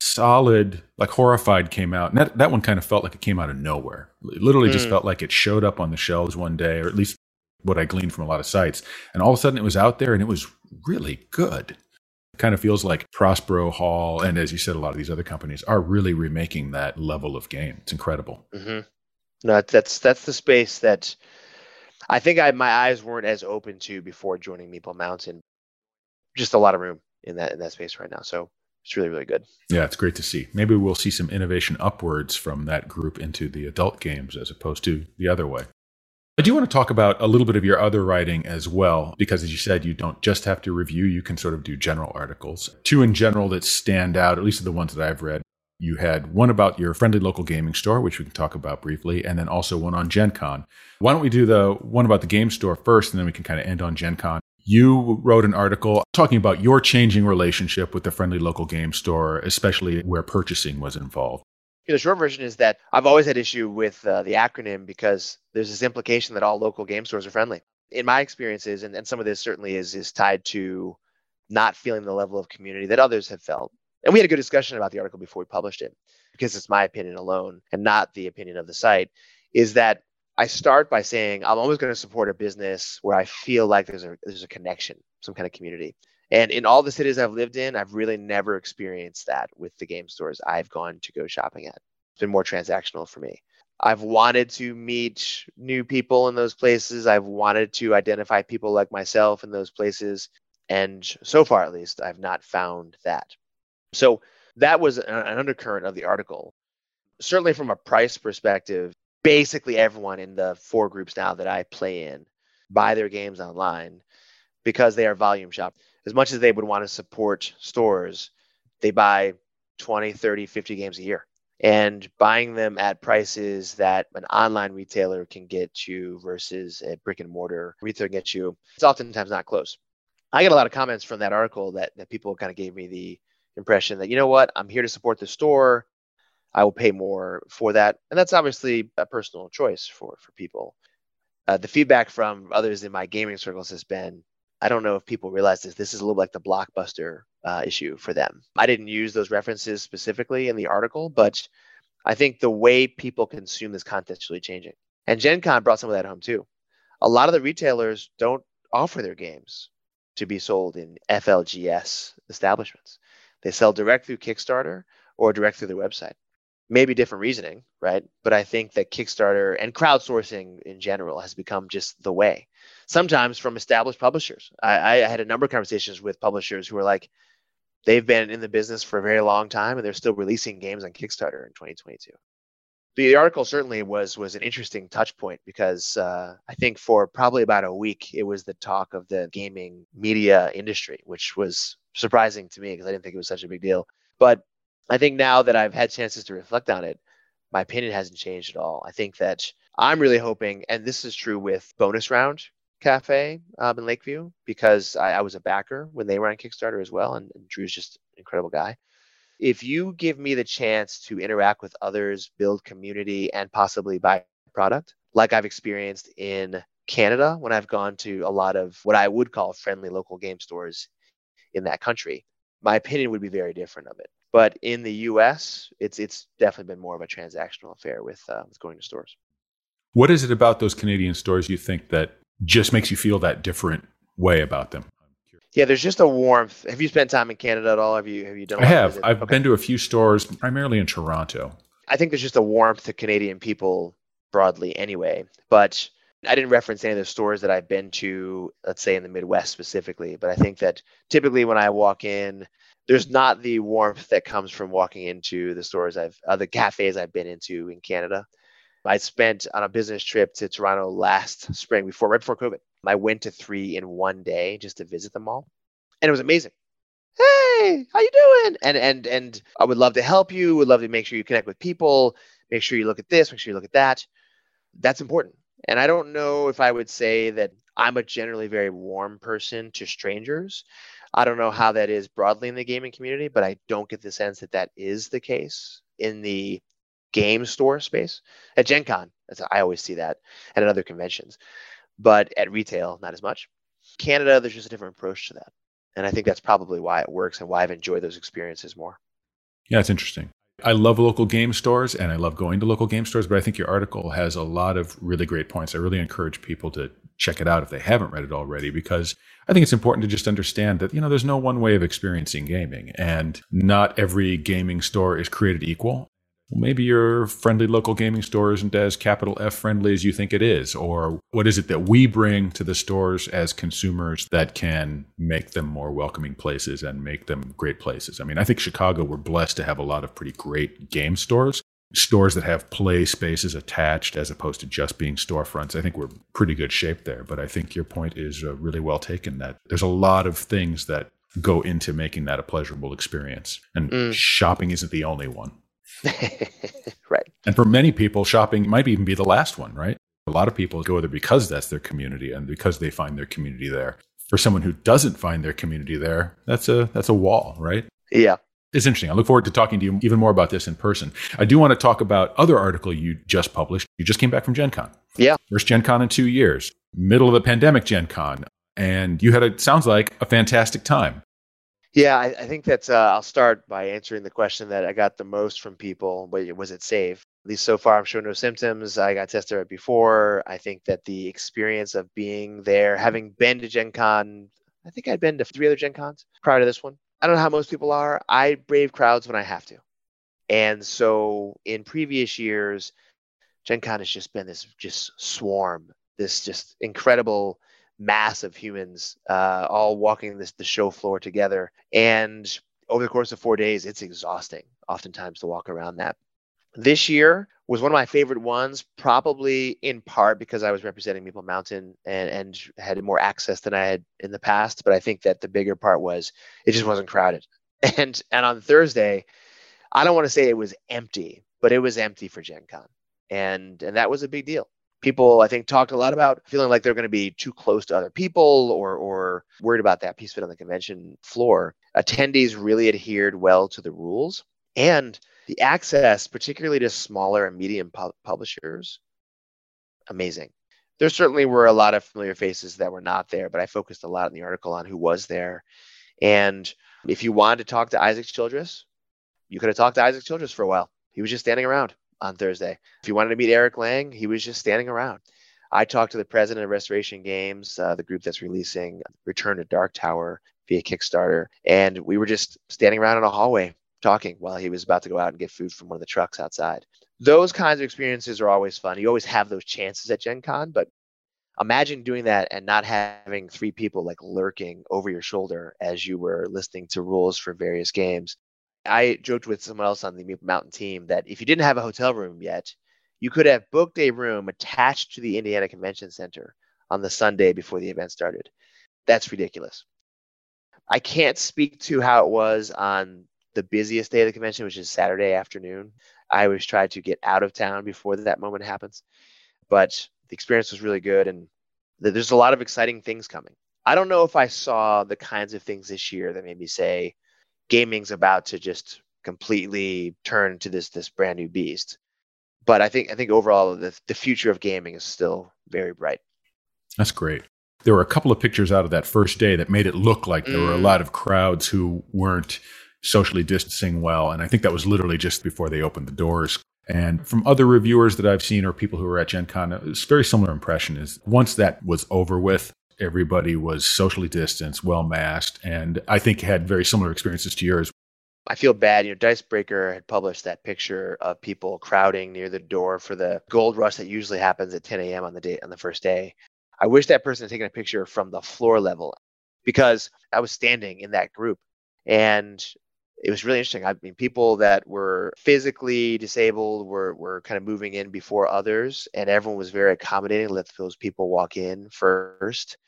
Speaker 1: solid, like Horrified came out, and that, that one kind of felt like it came out of nowhere. It literally mm. just felt like it showed up on the shelves one day, or at least what I gleaned from a lot of sites. And all of a sudden it was out there and it was really good. It kind of feels like Prospero Hall, and as you said, a lot of these other companies are really remaking that level of game. It's incredible.
Speaker 2: Mm-hmm. No, that's that's the space that I think I my eyes weren't as open to before joining Meeple Mountain. Just a lot of room in that in that space right now. So it's really really good.
Speaker 1: Yeah, it's great to see. Maybe we'll see some innovation upwards from that group into the adult games as opposed to the other way. I do want to talk about a little bit of your other writing as well, because as you said, you don't just have to review, you can sort of do general articles. Two in general that stand out, at least the ones that I've read, you had one about your friendly local gaming store, which we can talk about briefly, and then also one on Gen Con. Why don't we do the one about the game store first, and then we can kind of end on Gen Con. You wrote an article talking about your changing relationship with the friendly local game store, especially where purchasing was involved.
Speaker 2: The short version is that I've always had issue with uh, the acronym because there's this implication that all local game stores are friendly. In my experiences, and, and some of this certainly is is tied to not feeling the level of community that others have felt and we had a good discussion about the article before we published it, because it's my opinion alone and not the opinion of the site, is that I start by saying I'm always going to support a business where I feel like there's a there's a connection, some kind of community. And in all the cities I've lived in, I've really never experienced that with the game stores I've gone to go shopping at. It's been more transactional for me. I've wanted to meet new people in those places. I've wanted to identify people like myself in those places. And so far, at least, I've not found that. So that was an undercurrent of the article. Certainly, from a price perspective, basically everyone in the four groups now that I play in buy their games online because they are volume shop. As much as they would want to support stores, they buy 20, 30, 50 games a year. And buying them at prices that an online retailer can get you versus a brick and mortar retailer can get you, it's oftentimes not close. I get a lot of comments from that article that, that people kind of gave me the impression that you know what i'm here to support the store i will pay more for that and that's obviously a personal choice for for people uh, the feedback from others in my gaming circles has been i don't know if people realize this this is a little like the blockbuster uh, issue for them. I didn't use those references specifically in the article, but I think the way people consume this content is really changing. And Gen Con brought some of that home too. A lot of the retailers don't offer their games to be sold in FLGS establishments. They sell direct through Kickstarter or direct through their website. Maybe different reasoning, right? But I think that Kickstarter and crowdsourcing in general has become just the way. Sometimes from established publishers. I, I had a number of conversations with publishers who were like, they've been in the business for a very long time and they're still releasing games on Kickstarter in 2022. The article certainly was was an interesting touch point because uh, I think for probably about a week it was the talk of the gaming media industry, which was surprising to me because I didn't think it was such a big deal. But I think now that I've had chances to reflect on it, my opinion hasn't changed at all. I think that I'm really hoping, and this is true with Bonus Round Cafe um, in Lakeview, because I, I, was a backer when they were on Kickstarter as well, and, and Drew's just an incredible guy. If you give me the chance to interact with others, build community, and possibly buy product, like I've experienced in Canada when I've gone to a lot of what I would call friendly local game stores in that country, my opinion would be very different of it. But in the U.S., it's it's definitely been more of a transactional affair with uh, with going to stores.
Speaker 1: What is it about those Canadian stores you think that just makes you feel that different way about them?
Speaker 2: Yeah, there's just a warmth. Have you spent time in Canada at all? Have you have you done?
Speaker 1: I have. I've okay. been to a few stores, primarily in Toronto.
Speaker 2: I think there's just a warmth to Canadian people broadly, anyway. But I didn't reference any of the stores that I've been to, let's say in the Midwest specifically, but I think that typically when I walk in, there's not the warmth that comes from walking into the stores I've, uh, the cafes I've been into in Canada. I spent on a business trip to Toronto last spring before, right before COVID. I went to three in one day just to visit them all, and it was amazing. Hey, how you doing? And and and I would love to help you. Would love to make sure you connect with people. Make sure you look at this. Make sure you look at that. That's important. And I don't know if I would say that I'm a generally very warm person to strangers. I don't know how that is broadly in the gaming community, but I don't get the sense that that is the case in the game store space. At Gen Con, I always see that, and at other conventions. But at retail, not as much. Canada, there's just a different approach to that. And I think that's probably why it works and why I've enjoyed those experiences more.
Speaker 1: Yeah, it's interesting. I love local game stores and I love going to local game stores, but I think your article has a lot of really great points. I really encourage people to check it out if they haven't read it already because I think it's important to just understand that, you know, there's no one way of experiencing gaming and not every gaming store is created equal well, maybe your friendly local gaming store isn't as capital F friendly as you think it is. Or what is it that we bring to the stores as consumers that can make them more welcoming places and make them great places? I mean, I think Chicago, we're blessed to have a lot of pretty great game stores, stores that have play spaces attached as opposed to just being storefronts. I think we're pretty good shape there. But I think your point is uh, really well taken that there's a lot of things that go into making that a pleasurable experience. And mm. shopping isn't the only one. (laughs)
Speaker 2: right.
Speaker 1: And for many people, shopping might even be the last one, right? A lot of people go there because that's their community and because they find their community there. For someone who doesn't find their community there, that's a that's a wall, right?
Speaker 2: Yeah.
Speaker 1: It's interesting. I look forward to talking to you even more about this in person. I do want to talk about other article you just published. You just came back from Gen Con.
Speaker 2: Yeah.
Speaker 1: First Gen Con in two years, middle of the pandemic Gen Con. And you had a sounds like a fantastic time.
Speaker 2: Yeah, I, I think that's. Uh, I'll start by answering the question that I got the most from people. Was it safe? At least so far, I'm showing no symptoms. I got tested right before. I think that the experience of being there, having been to Gen Con, I think I'd been to three other Gen Cons prior to this one. I don't know how most people are. I brave crowds when I have to. And so in previous years, Gen Con has just been this just swarm, this just incredible mass of humans uh, all walking this the show floor together. And over the course of four days, it's exhausting, oftentimes, to walk around that. This year was one of my favorite ones, probably in part because I was representing Meeple Mountain and, and had more access than I had in the past. But I think that the bigger part was it just wasn't crowded. (laughs) And and on Thursday, I don't want to say it was empty, but it was empty for Gen Con. And and that was a big deal people i think talked a lot about feeling like they're going to be too close to other people or or worried about that piece of it on the convention floor attendees really adhered well to the rules and the access particularly to smaller and medium pu- publishers amazing there certainly were a lot of familiar faces that were not there but i focused a lot in the article on who was there and If you wanted to talk to Isaac Childres, you could have talked to Isaac Childres for a while. He was just standing around on Thursday. If you wanted to meet Eric Lang, he was just standing around. I talked to the president of Restoration Games, uh, the group that's releasing Return to Dark Tower via Kickstarter, and we were just standing around in a hallway talking while he was about to go out and get food from one of the trucks outside. Those kinds of experiences are always fun. You always have those chances at Gen Con, but imagine doing that and not having three people like lurking over your shoulder as you were listening to rules for various games. I joked with someone else on the Mountain team that if you didn't have a hotel room yet, you could have booked a room attached to the Indiana Convention Center on the Sunday before the event started. That's ridiculous. I can't speak to how it was on the busiest day of the convention, which is Saturday afternoon. I always try to get out of town before that moment happens. But the experience was really good, and there's a lot of exciting things coming. I don't know if I saw the kinds of things this year that made me say gaming's about to just completely turn to this this brand new beast. But I think I think overall the the future of gaming is still very bright.
Speaker 1: That's great. There were a couple of pictures out of that first day that made it look like there mm. were a mm. lot of crowds who weren't socially distancing well. And I think that was literally just before they opened the doors. And from other reviewers that I've seen or people who were at Gen Con, it's very similar impression is once that was over with, everybody was socially distanced, well masked, and I think had very similar experiences to yours.
Speaker 2: I feel bad. You know, Dicebreaker had published that picture of people crowding near the door for the gold rush that usually happens at 10 a.m. on the day on the first day. I wish that person had taken a picture from the floor level because I was standing in that group and it was really interesting. I mean, people that were physically disabled were, were kind of moving in before others, and everyone was very accommodating, let those people walk in first.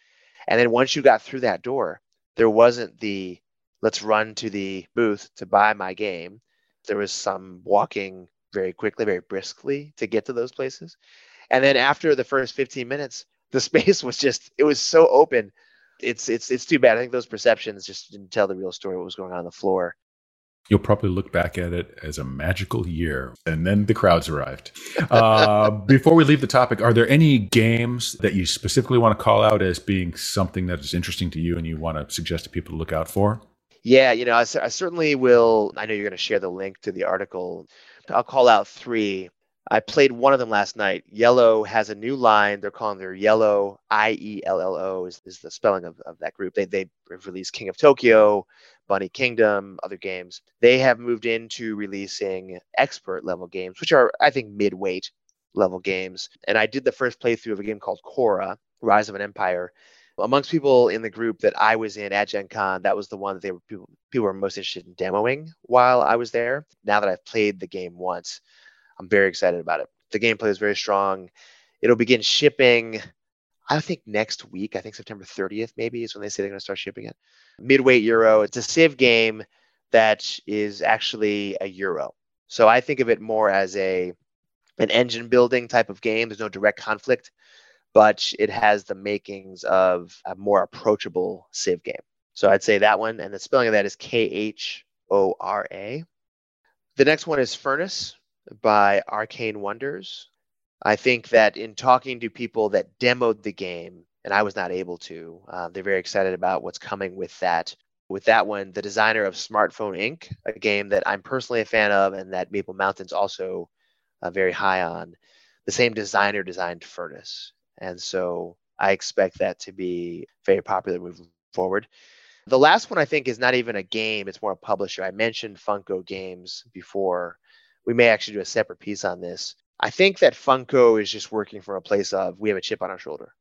Speaker 2: And then once you got through that door, there wasn't the let's run to the booth to buy my game. There was some walking very quickly, very briskly to get to those places. And then after the first 15 minutes, the (laughs) space was just it was so open. It's it's it's too bad. I think those perceptions just didn't tell the real story what was going on on the floor.
Speaker 1: You'll probably look back at it as a magical year. And then the crowds arrived. Uh, (laughs) before we leave the topic, are there any games that you specifically want to call out as being something that is interesting to you and you want to suggest to people to look out for?
Speaker 2: Yeah, you know, I, I certainly will. I know you're going to share the link to the article. I'll call out three. I played one of them last night. Iello has a new line. They're calling their Iello I E L L O is, the spelling of, of that group. They they released King of Tokyo, Bunny Kingdom, other games. They have moved into releasing expert level games, which are, I think, mid-weight level games. And I did the first playthrough of a game called Khôra, Rise of an Empire. Amongst people in the group that I was in at Gen Con, that was the one that they were people, people were most interested in demoing while I was there. Now that I've played the game once, I'm very excited about it. The gameplay is very strong. It'll begin shipping I think next week, I think September 30th maybe is when they say they're going to start shipping it. Midweight Euro. It's a Civ game that is actually a Euro. So I think of it more as a an engine building type of game. There's no direct conflict, but it has the makings of a more approachable Civ game. So I'd say that one, and the spelling of that is K H O R A. The next one is Furnace by Arcane Wonders. I think that in talking to people that demoed the game, and I was not able to, uh, they're very excited about what's coming with that. With that one, the designer of Smartphone Inc., a game that I'm personally a fan of and that Meeple Mountain's also uh, very high on, the same designer designed Furnace. And so I expect that to be very popular moving forward. The last one I think is not even a game, it's more a publisher. I mentioned Funko Games before. We may actually do a separate piece on this. I think that Funko is just working from a place of we have a chip on our shoulder.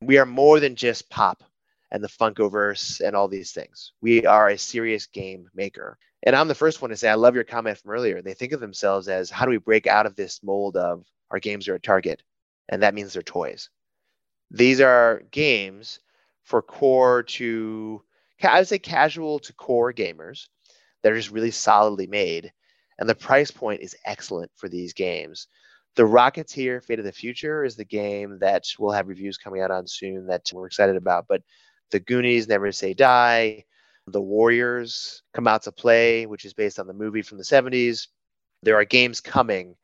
Speaker 2: We are more than just pop and the Funkoverse and all these things. We are a serious game maker. And I'm the first one to say I love your comment from earlier. They think of themselves as how do we break out of this mold of our games are a target, and that means they're toys. These are games for core to I would say casual to core gamers that are just really solidly made. And the price point is excellent for these games. The Rocketeer Fate of the Future is the game that we'll have reviews coming out on soon that we're excited about. But the Goonies Never Say Die, The Warriors come out to play, which is based on the movie from the 70s. There are games coming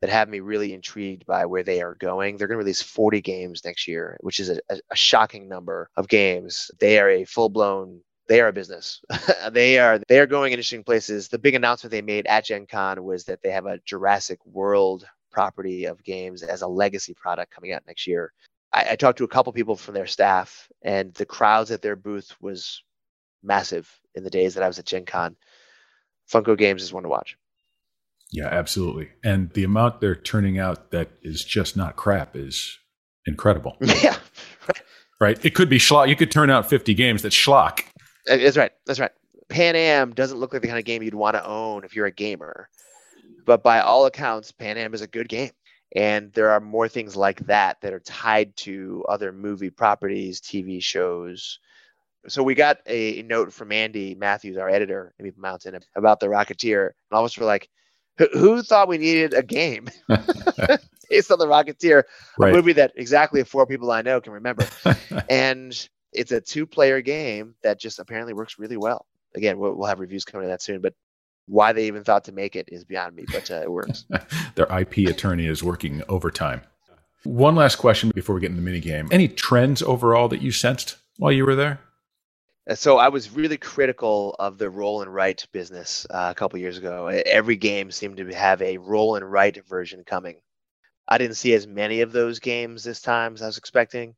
Speaker 2: that have me really intrigued by where they are going. They're going to release 40 games next year, which is a, a shocking number of games. They are a full blown they are a business. (laughs) they are they are going interesting places. The big announcement they made at Gen Con was that they have a Jurassic World property of games as a legacy product coming out next year. I, I talked to a couple people from their staff, and the crowds at their booth was massive in the days that I was at Gen Con. Funko Games is one to watch.
Speaker 1: Yeah, absolutely. And the amount they're turning out that is just not crap is incredible. (laughs)
Speaker 2: Yeah.
Speaker 1: right. It could be schlock. You could turn out 50 games that schlock.
Speaker 2: That's right. That's right. Pan Am doesn't look like the kind of game you'd want to own if you're a gamer. But by all accounts, Pan Am is a good game. And there are more things like that that are tied to other movie properties, TV shows. So we got a note from Andy Matthews, our editor in Meeple Mountain, about the Rocketeer. And all of us were like, who thought we needed a game (laughs) (laughs) based on the Rocketeer, right. a movie that exactly four people I know can remember? (laughs) and it's a two player game that just apparently works really well. Again, we'll, we'll have reviews coming to that soon, but why they even thought to make it is beyond me, but uh, it works. (laughs)
Speaker 1: Their IP attorney is working overtime. One last question before we get into the mini game. Any trends overall that you sensed while you were there?
Speaker 2: Uh, so I was really critical of the roll and write business uh, a couple years ago. Every game seemed to have a roll and write version coming. I didn't see as many of those games this time as I was expecting.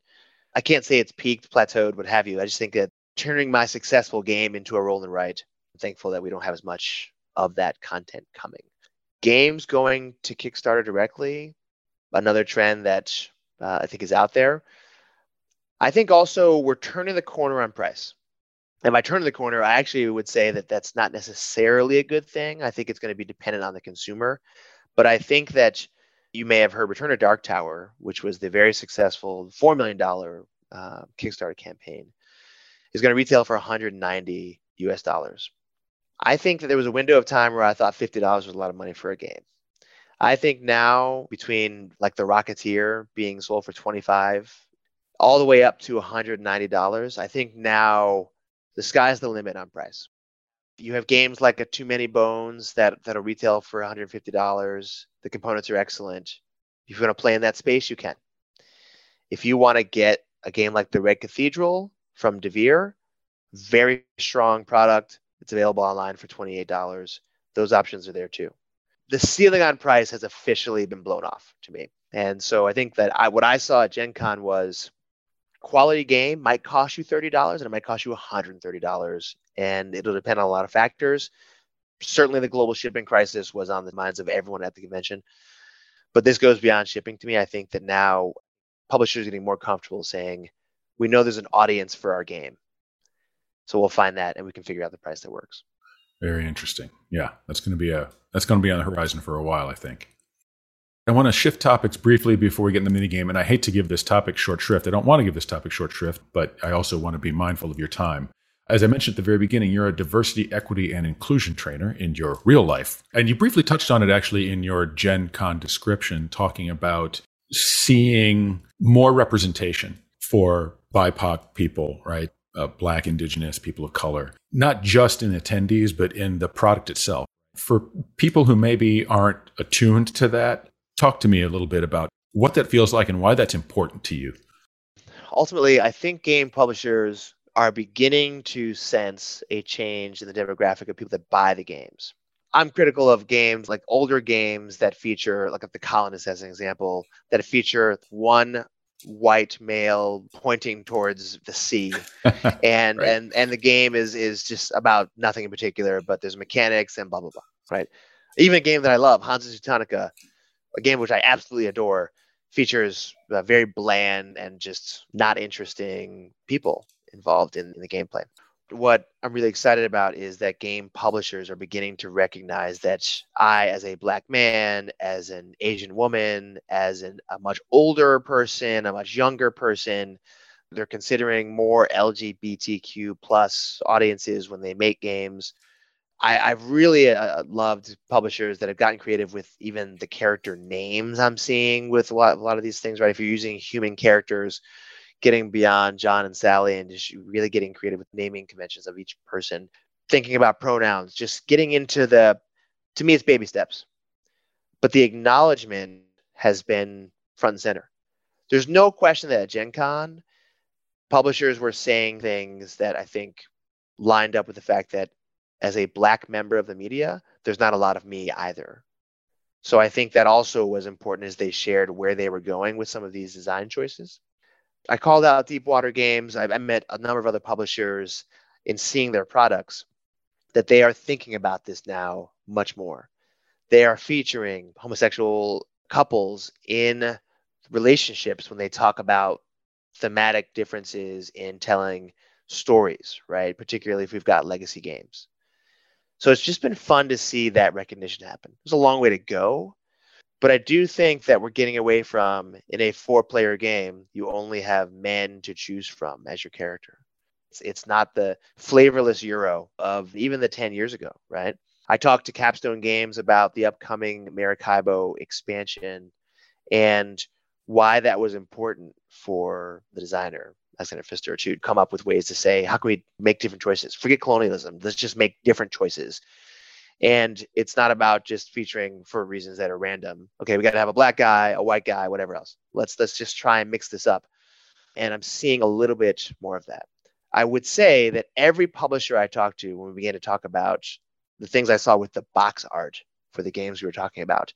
Speaker 2: I can't say it's peaked, plateaued, what have you. I just think that turning my successful game into a roll and write, I'm thankful that we don't have as much of that content coming. Games going to Kickstarter directly, another trend that uh, I think is out there. I think also we're turning the corner on price. And by turning the corner, I actually would say that that's not necessarily a good thing. I think it's going to be dependent on the consumer. But I think that you may have heard Return of Dark Tower, which was the very successful $4 million uh, Kickstarter campaign, is going to retail for 190 US dollars. I think that there was a window of time where I thought $50 was a lot of money for a game. I think now between like the Rocketeer being sold for 25 all the way up to $190, I think now the sky's the limit on price. You have games like a Too Many Bones that that'll retail for $150. The components are excellent. If you want to play in that space, you can. If you want to get a game like the Red Cathedral from Devir, very strong product, it's available online for $28. Those options are there too. The ceiling on price has officially been blown off to me. And so I think that I, what I saw at Gen Con was quality game might cost you $30 and it might cost you $130. And it'll depend on a lot of factors. Certainly, the global shipping crisis was on the minds of everyone at the convention. But this goes beyond shipping to me. I think that now publishers are getting more comfortable saying, we know there's an audience for our game. So we'll find that and we can figure out the price that works.
Speaker 1: Very interesting. Yeah, that's going to be a that's going to be on the horizon for a while, I think. I want to shift topics briefly before we get in the mini game, and I hate to give this topic short shrift. I don't want to give this topic short shrift, but I also want to be mindful of your time. As I mentioned at the very beginning, you're a diversity, equity, and inclusion trainer in your real life. And you briefly touched on it actually in your Gen Con description, talking about seeing more representation for BIPOC people, right? Uh, Black, Indigenous, people of color, not just in attendees, but in the product itself. For people who maybe aren't attuned to that, talk to me a little bit about what that feels like and why that's important to you.
Speaker 2: Ultimately, I think game publishers are beginning to sense a change in the demographic of people that buy the games. I'm critical of games like older games that feature, like The Colonist as an example, that feature one white male pointing towards the sea. (laughs) And right. and and the game is is just about nothing in particular but there's mechanics and blah blah blah right? Even a game that i love hansa teutonica a game which i absolutely adore features very bland and just not interesting people involved in, in the gameplay what I'm really excited about is that game publishers are beginning to recognize that I, as a black man, as an Asian woman, as an, a much older person, a much younger person, they're considering more LGBTQ plus audiences when they make games. I, have really uh, loved publishers that have gotten creative with even the character names I'm seeing with a lot, a lot of these things, right? If you're using human characters, getting beyond John and Sally and just really getting creative with naming conventions of each person, thinking about pronouns, just getting into the, to me, it's baby steps. But the acknowledgement has been front and center. There's no question that at Gen Con, publishers were saying things that I think lined up with the fact that as a black member of the media, there's not a lot of me either. So I think that also was important as they shared where they were going with some of these design choices. I called out Deepwater Games. I, I met a number of other publishers in seeing their products that they are thinking about this now much more. They are featuring homosexual couples in relationships when they talk about thematic differences in telling stories, right? Particularly if we've got legacy games. So it's just been fun to see that recognition happen. There's a long way to go, but I do think that we're getting away from in a four player game, you only have men to choose from as your character. It's, it's not the flavorless Euro of even the 10 years ago, right? I talked to Capstone Games about the upcoming Maracaibo expansion and why that was important for the designer Alexander Pfister to come up with ways to say, how can we make different choices? Forget colonialism. Let's just make different choices. And it's not about just featuring for reasons that are random. Okay, we got to have a black guy, a white guy, whatever else. Let's let's just try and mix this up. And I'm seeing a little bit more of that. I would say that every publisher I talked to when we began to talk about the things I saw with the box art for the games we were talking about,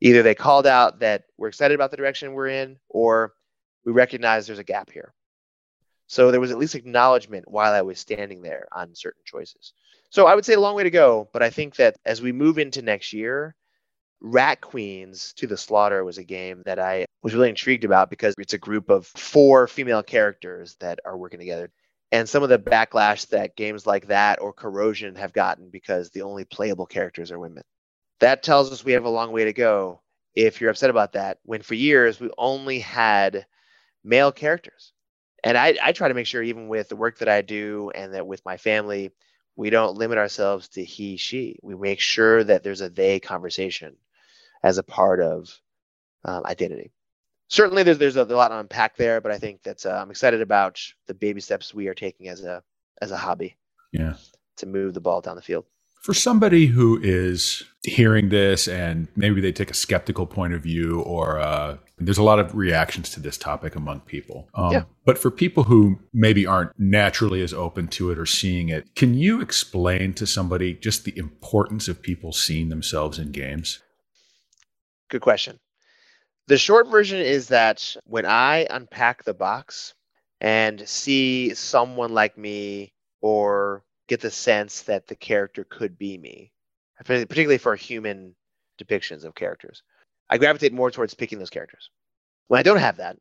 Speaker 2: either they called out that we're excited about the direction we're in, or we recognize there's a gap here. So there was at least acknowledgement while I was standing there on certain choices. So I would say a long way to go, but I think that as we move into next year, Rat Queens to the Slaughter was a game that I was really intrigued about because it's a group of four female characters that are working together. And some of the backlash that games like that or Corrosion have gotten because the only playable characters are women. That tells us we have a long way to go if you're upset about that, when for years we only had male characters and I, I try to make sure even with the work that I do and that with my family, we don't limit ourselves to he, she. We make sure that there's a they conversation as a part of um, identity. Certainly, there's there's a, lot to unpack there, but I think that's uh, I'm excited about the baby steps we are taking as a as a hobby.
Speaker 1: Yeah,
Speaker 2: to move the ball down the field.
Speaker 1: For somebody who is hearing this and maybe they take a skeptical point of view or uh, there's a lot of reactions to this topic among people. Um, yeah. But for people who maybe aren't naturally as open to it or seeing it, can you explain to somebody just the importance of people seeing themselves in games?
Speaker 2: Good question. The short version is that when I unpack the box and see someone like me or get the sense that the character could be me, particularly for human depictions of characters. I gravitate more towards picking those characters. When I don't have that,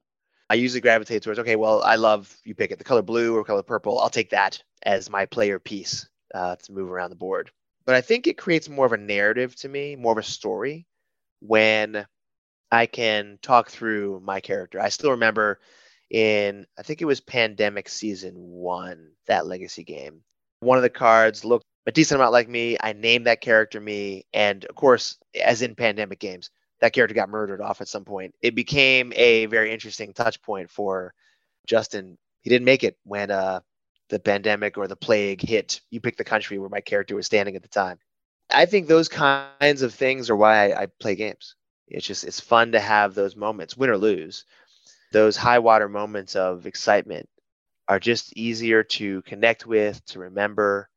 Speaker 2: I usually gravitate towards okay, well, I love you pick it the color blue or color purple. I'll take that as my player piece uh, to move around the board. But I think it creates more of a narrative to me, more of a story when I can talk through my character. I still remember in I think it was Pandemic Season One, that legacy game one of the cards looked a decent amount like me. I named that character me, and of course, as in pandemic games, that character got murdered off at some point. It became a very interesting touch point for Justin. He didn't make it when uh, the pandemic or the plague hit. You pick the country where my character was standing at the time. I think those kinds of things are why I, I play games. It's just it's fun to have those moments, win or lose, those high water moments of excitement are just easier to connect with, to remember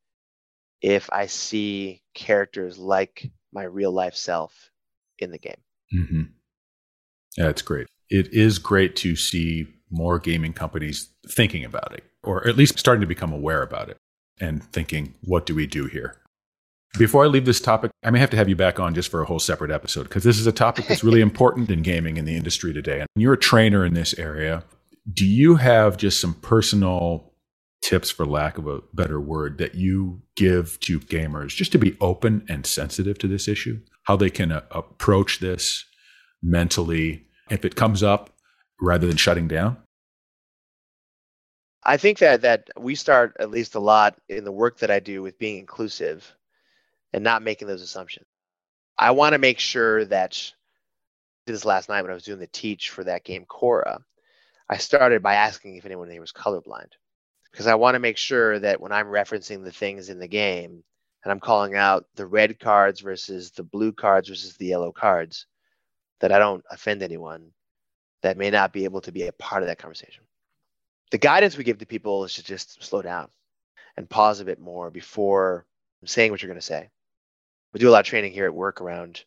Speaker 2: if I see characters like my real life self in the game.
Speaker 1: Mm-hmm. Yeah, it's great. It is great to see more gaming companies thinking about it, or at least starting to become aware about it and thinking, what do we do here? Before I leave this topic, I may have to have you back on just for a whole separate episode because this is a topic that's really (laughs) important in gaming in the industry today. And you're a trainer in this area. Do you have just some personal tips, for lack of a better word, that you give to gamers just to be open and sensitive to this issue? How they can uh, approach this mentally if it comes up rather than shutting down?
Speaker 2: I think that that we start at least a lot in the work that I do with being inclusive and not making those assumptions. I want to make sure that this last night when I was doing the teach for that game Khora, I started by asking if anyone here was colorblind because I want to make sure that when I'm referencing the things in the game and I'm calling out the red cards versus the blue cards versus the yellow cards, that I don't offend anyone that may not be able to be a part of that conversation. The guidance we give to people is to just slow down. and pause a bit more before saying what you're going to say. We do a lot of training here at work around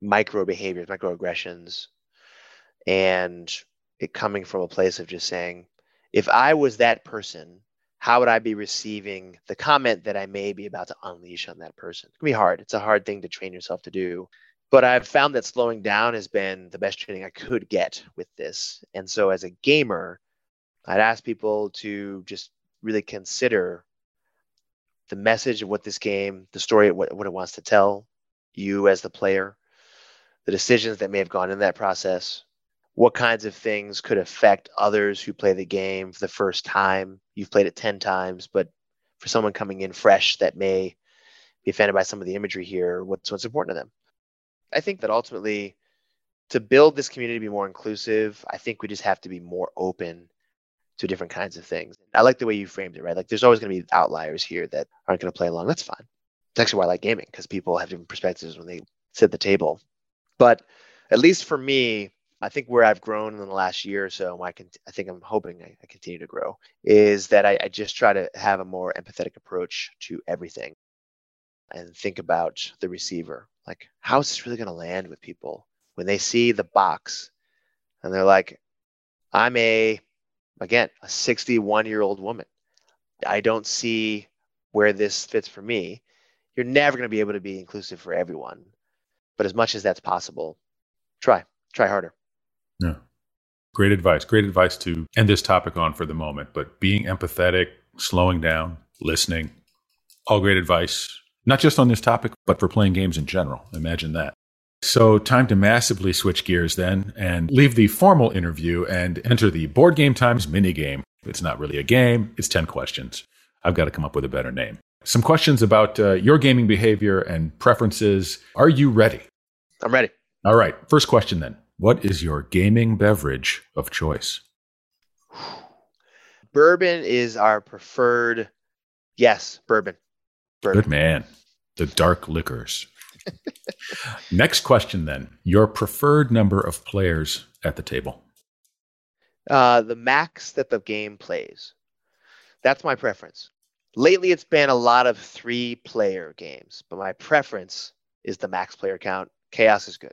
Speaker 2: micro behaviors, microaggressions, and it coming from a place of just saying, if I was that person, how would I be receiving the comment that I may be about to unleash on that person? It can be hard. It's a hard thing to train yourself to do. But I've found that slowing down has been the best training I could get with this. And so as a gamer, I'd ask people to just really consider the message of what this game, the story, what, what it wants to tell you as the player, the decisions that may have gone in that process, what kinds of things could affect others who play the game for the first time. You've played it 10 times, but for someone coming in fresh that may be offended by some of the imagery here, what's what's important to them. I think that ultimately to build this community to be more inclusive, I think we just have to be more open to different kinds of things. I like the way you framed it, right? Like there's always going to be outliers here that aren't going to play along. That's fine. It's actually why I like gaming because people have different perspectives when they sit at the table. But at least for me, I think where I've grown in the last year or so, I can, I think I'm hoping I, I continue to grow, is that I, I just try to have a more empathetic approach to everything and think about the receiver. Like, how is this really going to land with people when they see the box and they're like, I'm a, again, a 61 year old woman. I don't see where this fits for me. You're never going to be able to be inclusive for everyone. But as much as that's possible, try, try harder.
Speaker 1: Yeah. Great advice. Great advice to end this topic on for the moment. But being empathetic, slowing down, listening, all great advice, not just on this topic, but for playing games in general. Imagine that. So, time to massively switch gears then and leave the formal interview and enter the Board Game Times mini game. It's not really a game, it's 10 questions. I've got to come up with a better name. Some questions about uh, your gaming behavior and preferences. Are you ready?
Speaker 2: I'm ready.
Speaker 1: All right. First question then. What is your gaming beverage of choice?
Speaker 2: Bourbon is our preferred. Yes, bourbon.
Speaker 1: bourbon. Good man. The dark liquors. (laughs) Next question then. Your preferred number of players at the table?
Speaker 2: Uh, the max that the game plays. That's my preference. Lately, it's been a lot of three player games, but my preference is the max player count. Chaos is good.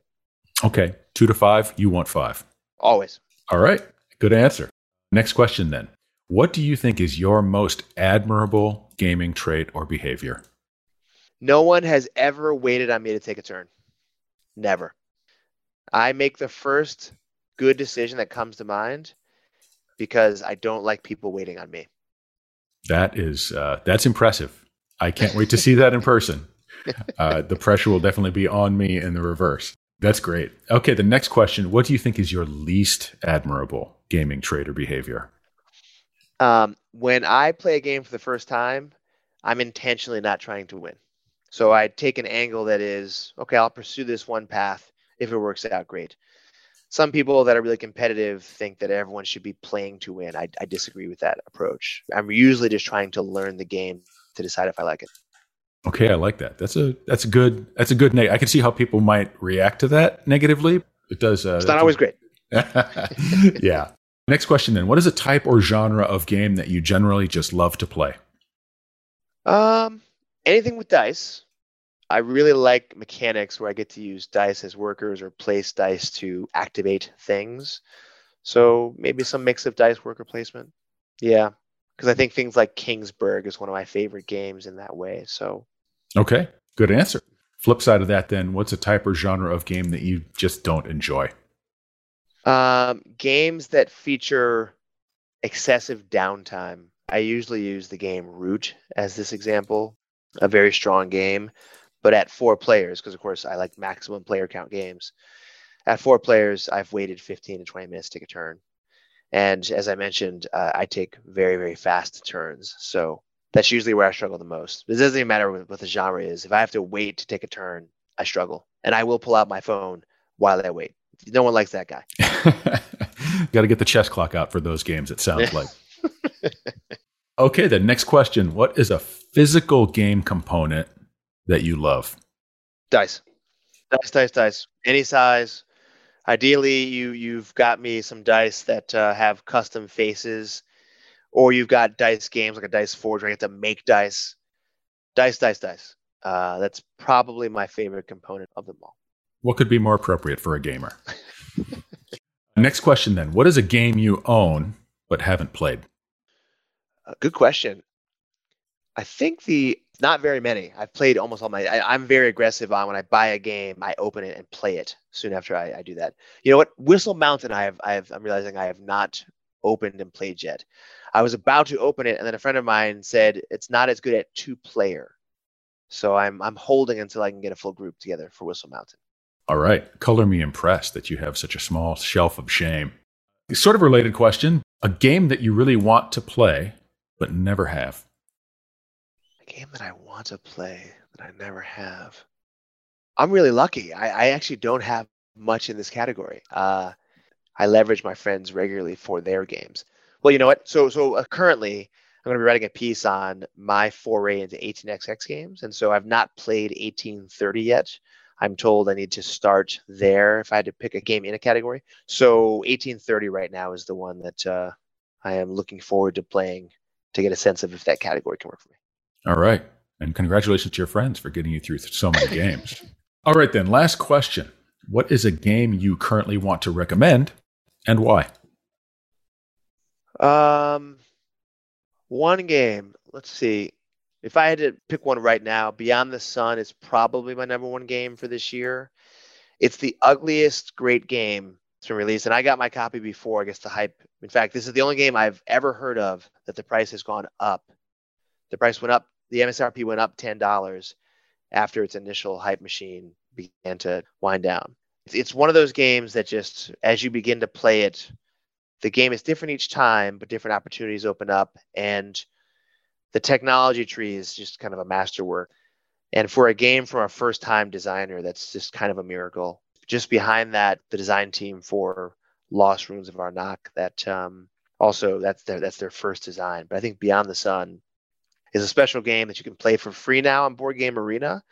Speaker 1: Okay. Two to five, you want five.
Speaker 2: Always.
Speaker 1: All right. Good answer. Next question then. What do you think is your most admirable gaming trait or behavior?
Speaker 2: No one has ever waited on me to take a turn. Never. I make the first good decision that comes to mind because I don't like people waiting on me.
Speaker 1: That is uh, that's impressive. I can't wait to see that in person. (laughs) Uh, the pressure will definitely be on me in the reverse. That's great. Okay, the next question What do you think is your least admirable gaming trait or behavior?
Speaker 2: Um, when I play a game for the first time, I'm intentionally not trying to win. So I take an angle that is, okay, I'll pursue this one path. If it works out, great. Some people that are really competitive think that everyone should be playing to win. I, I disagree with that approach. I'm usually just trying to learn the game to decide if I like it.
Speaker 1: Okay, I like that. That's a that's a good that's a good neg- I can see how people might react to that negatively. It does.
Speaker 2: Uh, it's not always great. (laughs)
Speaker 1: yeah. Next question then. What is a type or genre of game that you generally just love to play?
Speaker 2: Um, anything with dice. I really like mechanics where I get to use dice as workers or place dice to activate things. So maybe some mix of dice worker placement. Yeah, because I think things like Kingsburg is one of my favorite games in that way. So
Speaker 1: Okay, good answer. Flip side of that, then, what's a type or genre of game that you just don't enjoy?
Speaker 2: Um, games that feature excessive downtime. I usually use the game Root as this example, a very strong game, but at four players, because of course I like maximum player count games. At four players, I've waited 15 to 20 minutes to take a turn. And as I mentioned, uh, I take very, very fast turns. So that's usually where I struggle the most. It doesn't even matter what, what the genre is. If I have to wait to take a turn, I struggle, and I will pull out my phone while I wait. No one likes that guy. (laughs)
Speaker 1: Got to get the chess clock out for those games. It sounds like. (laughs) okay, the next question: What is a physical game component that you love?
Speaker 2: Dice, dice, dice, dice. Any size. Ideally, you you've got me some dice that uh, have custom faces or you've got dice games like a Dice Forge where you have to make dice. Dice, dice, dice. Uh, that's probably my favorite component of them all.
Speaker 1: What could be more appropriate for a gamer? (laughs) Next question then. What is a game you own but haven't played?
Speaker 2: Uh, good question. I think the not very many. I've played almost all my. I, am very aggressive on when I buy a game, I open it and play it soon after I, I do that. You know what? Whistle Mountain, I have, I have. I'm realizing I have not opened and played yet. I was about to open it, and then a friend of mine said it's not as good at two player. So I'm I'm holding until I can get a full group together for Whistle Mountain.
Speaker 1: All right. Color me impressed that you have such a small shelf of shame. Sort of related question. A game that you really want to play, but never have.
Speaker 2: A game that I want to play that I never have. I'm really lucky. I, I actually don't have much in this category. Uh, I leverage my friends regularly for their games. Well, you know what? So, so uh, currently, I'm going to be writing a piece on my foray into 18xx games, and so I've not played 1830 yet. I'm told I need to start there if I had to pick a game in a category. So 1830 right now is the one that uh, I am looking forward to playing to get a sense of if that category can work for me.
Speaker 1: All right. And congratulations to your friends for getting you through so many games. (laughs) All right, then. Last question. What is a game you currently want to recommend and why?
Speaker 2: Um, one game. Let's see. If I had to pick one right now, Beyond the Sun is probably my number one game for this year. It's the ugliest great game been released, and I got my copy before I guess the hype. In fact, this is the only game I've ever heard of that the price has gone up. The price went up. The MSRP went up ten dollars after its initial hype machine began to wind down. It's one of those games that just as you begin to play it, the game is different each time, but different opportunities open up, and the technology tree is just kind of a masterwork. And for a game from a first time designer, that's just kind of a miracle. Just behind that, the design team for Lost Ruins of Arnak, that um, also that's their that's their first design. But I think Beyond the Sun is a special game that you can play for free now on Board Game Arena.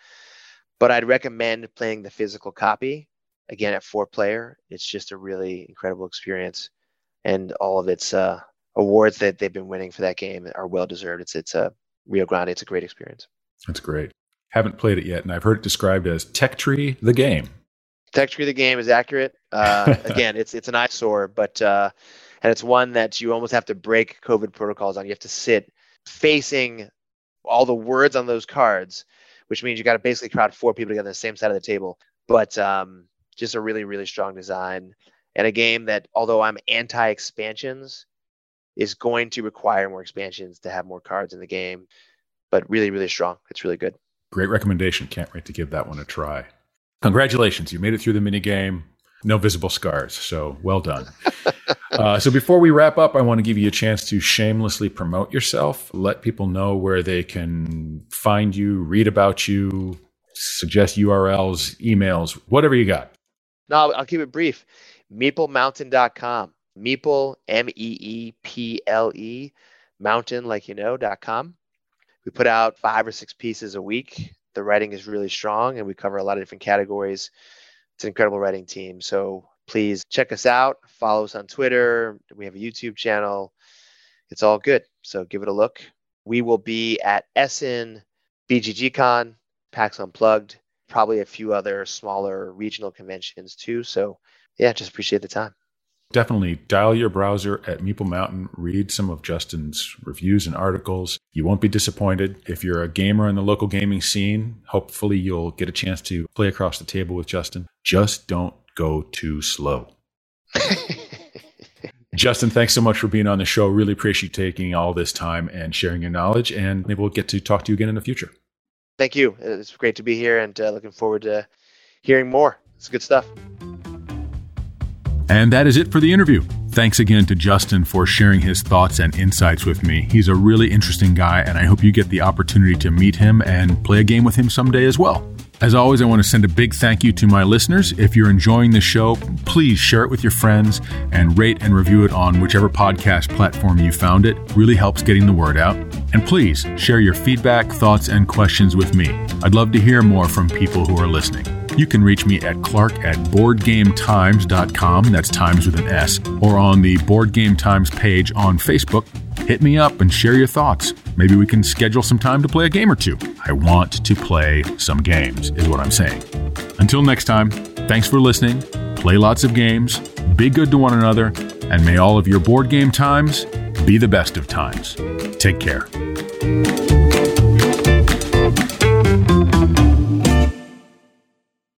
Speaker 2: But I'd recommend playing the physical copy again at four player. It's just a really incredible experience, and all of its uh, awards that they've been winning for that game are well deserved. It's it's a Rio Grande. It's a great experience.
Speaker 1: That's great. Haven't played it yet, and I've heard it described as Tech Tree the game.
Speaker 2: Tech Tree the game is accurate. Uh, (laughs) again, it's it's an eyesore, but uh, and it's one that you almost have to break COVID protocols on. You have to sit facing all the words on those cards, which means you got to basically crowd four people together on the same side of the table. But um, just a really really strong design and a game that, although I'm anti expansions, is going to require more expansions to have more cards in the game. But really, really strong. It's really good.
Speaker 1: Great recommendation. Can't wait to give that one a try. Congratulations. You made it through the mini game. No visible scars. So well done. (laughs) uh, so before we wrap up, I want to give you a chance to shamelessly promote yourself. Let people know where they can find you, read about you, suggest URLs, emails, whatever you got.
Speaker 2: No, I'll keep it brief. MeepleMountain.com. Meeple, M E E P L E, mountain, like you know, dot com. We put out five or six pieces a week. The writing is really strong and we cover a lot of different categories. It's an incredible writing team. So please check us out. Follow us on Twitter. We have a YouTube channel. It's all good. So give it a look. We will be at Essen, BGGCon, PAX Unplugged, probably a few other smaller regional conventions too. So yeah, just appreciate the time
Speaker 1: definitely dial your browser at Meeple Mountain, read some of Justin's reviews and articles. You won't be disappointed. If you're a gamer in the local gaming scene, hopefully you'll get a chance to play across the table with Justin. Just don't go too slow. (laughs) Justin, thanks so much for being on the show. Really appreciate you taking all this time and sharing your knowledge. And maybe we'll get to talk to you again in the future.
Speaker 2: Thank you. It's great to be here and uh, looking forward to hearing more. It's good stuff.
Speaker 1: And that is it for the interview. Thanks again to Justin for sharing his thoughts and insights with me. He's a really interesting guy, and I hope you get the opportunity to meet him and play a game with him someday as well. As always, I want to send a big thank you to my listeners. If you're enjoying the show, please share it with your friends and rate and review it on whichever podcast platform you found it. Really helps getting the word out. And please share your feedback, thoughts, and questions with me. I'd love to hear more from people who are listening. You can reach me at clark at boardgametimes.com, that's times with an S, or on the Board Game Times page on Facebook. hit me up and share your thoughts. Maybe we can schedule some time to play a game or two. I want to play some games, is what I'm saying. Until next time, thanks for listening. Play lots of games, be good to one another, and may all of your board game times be the best of times. Take care.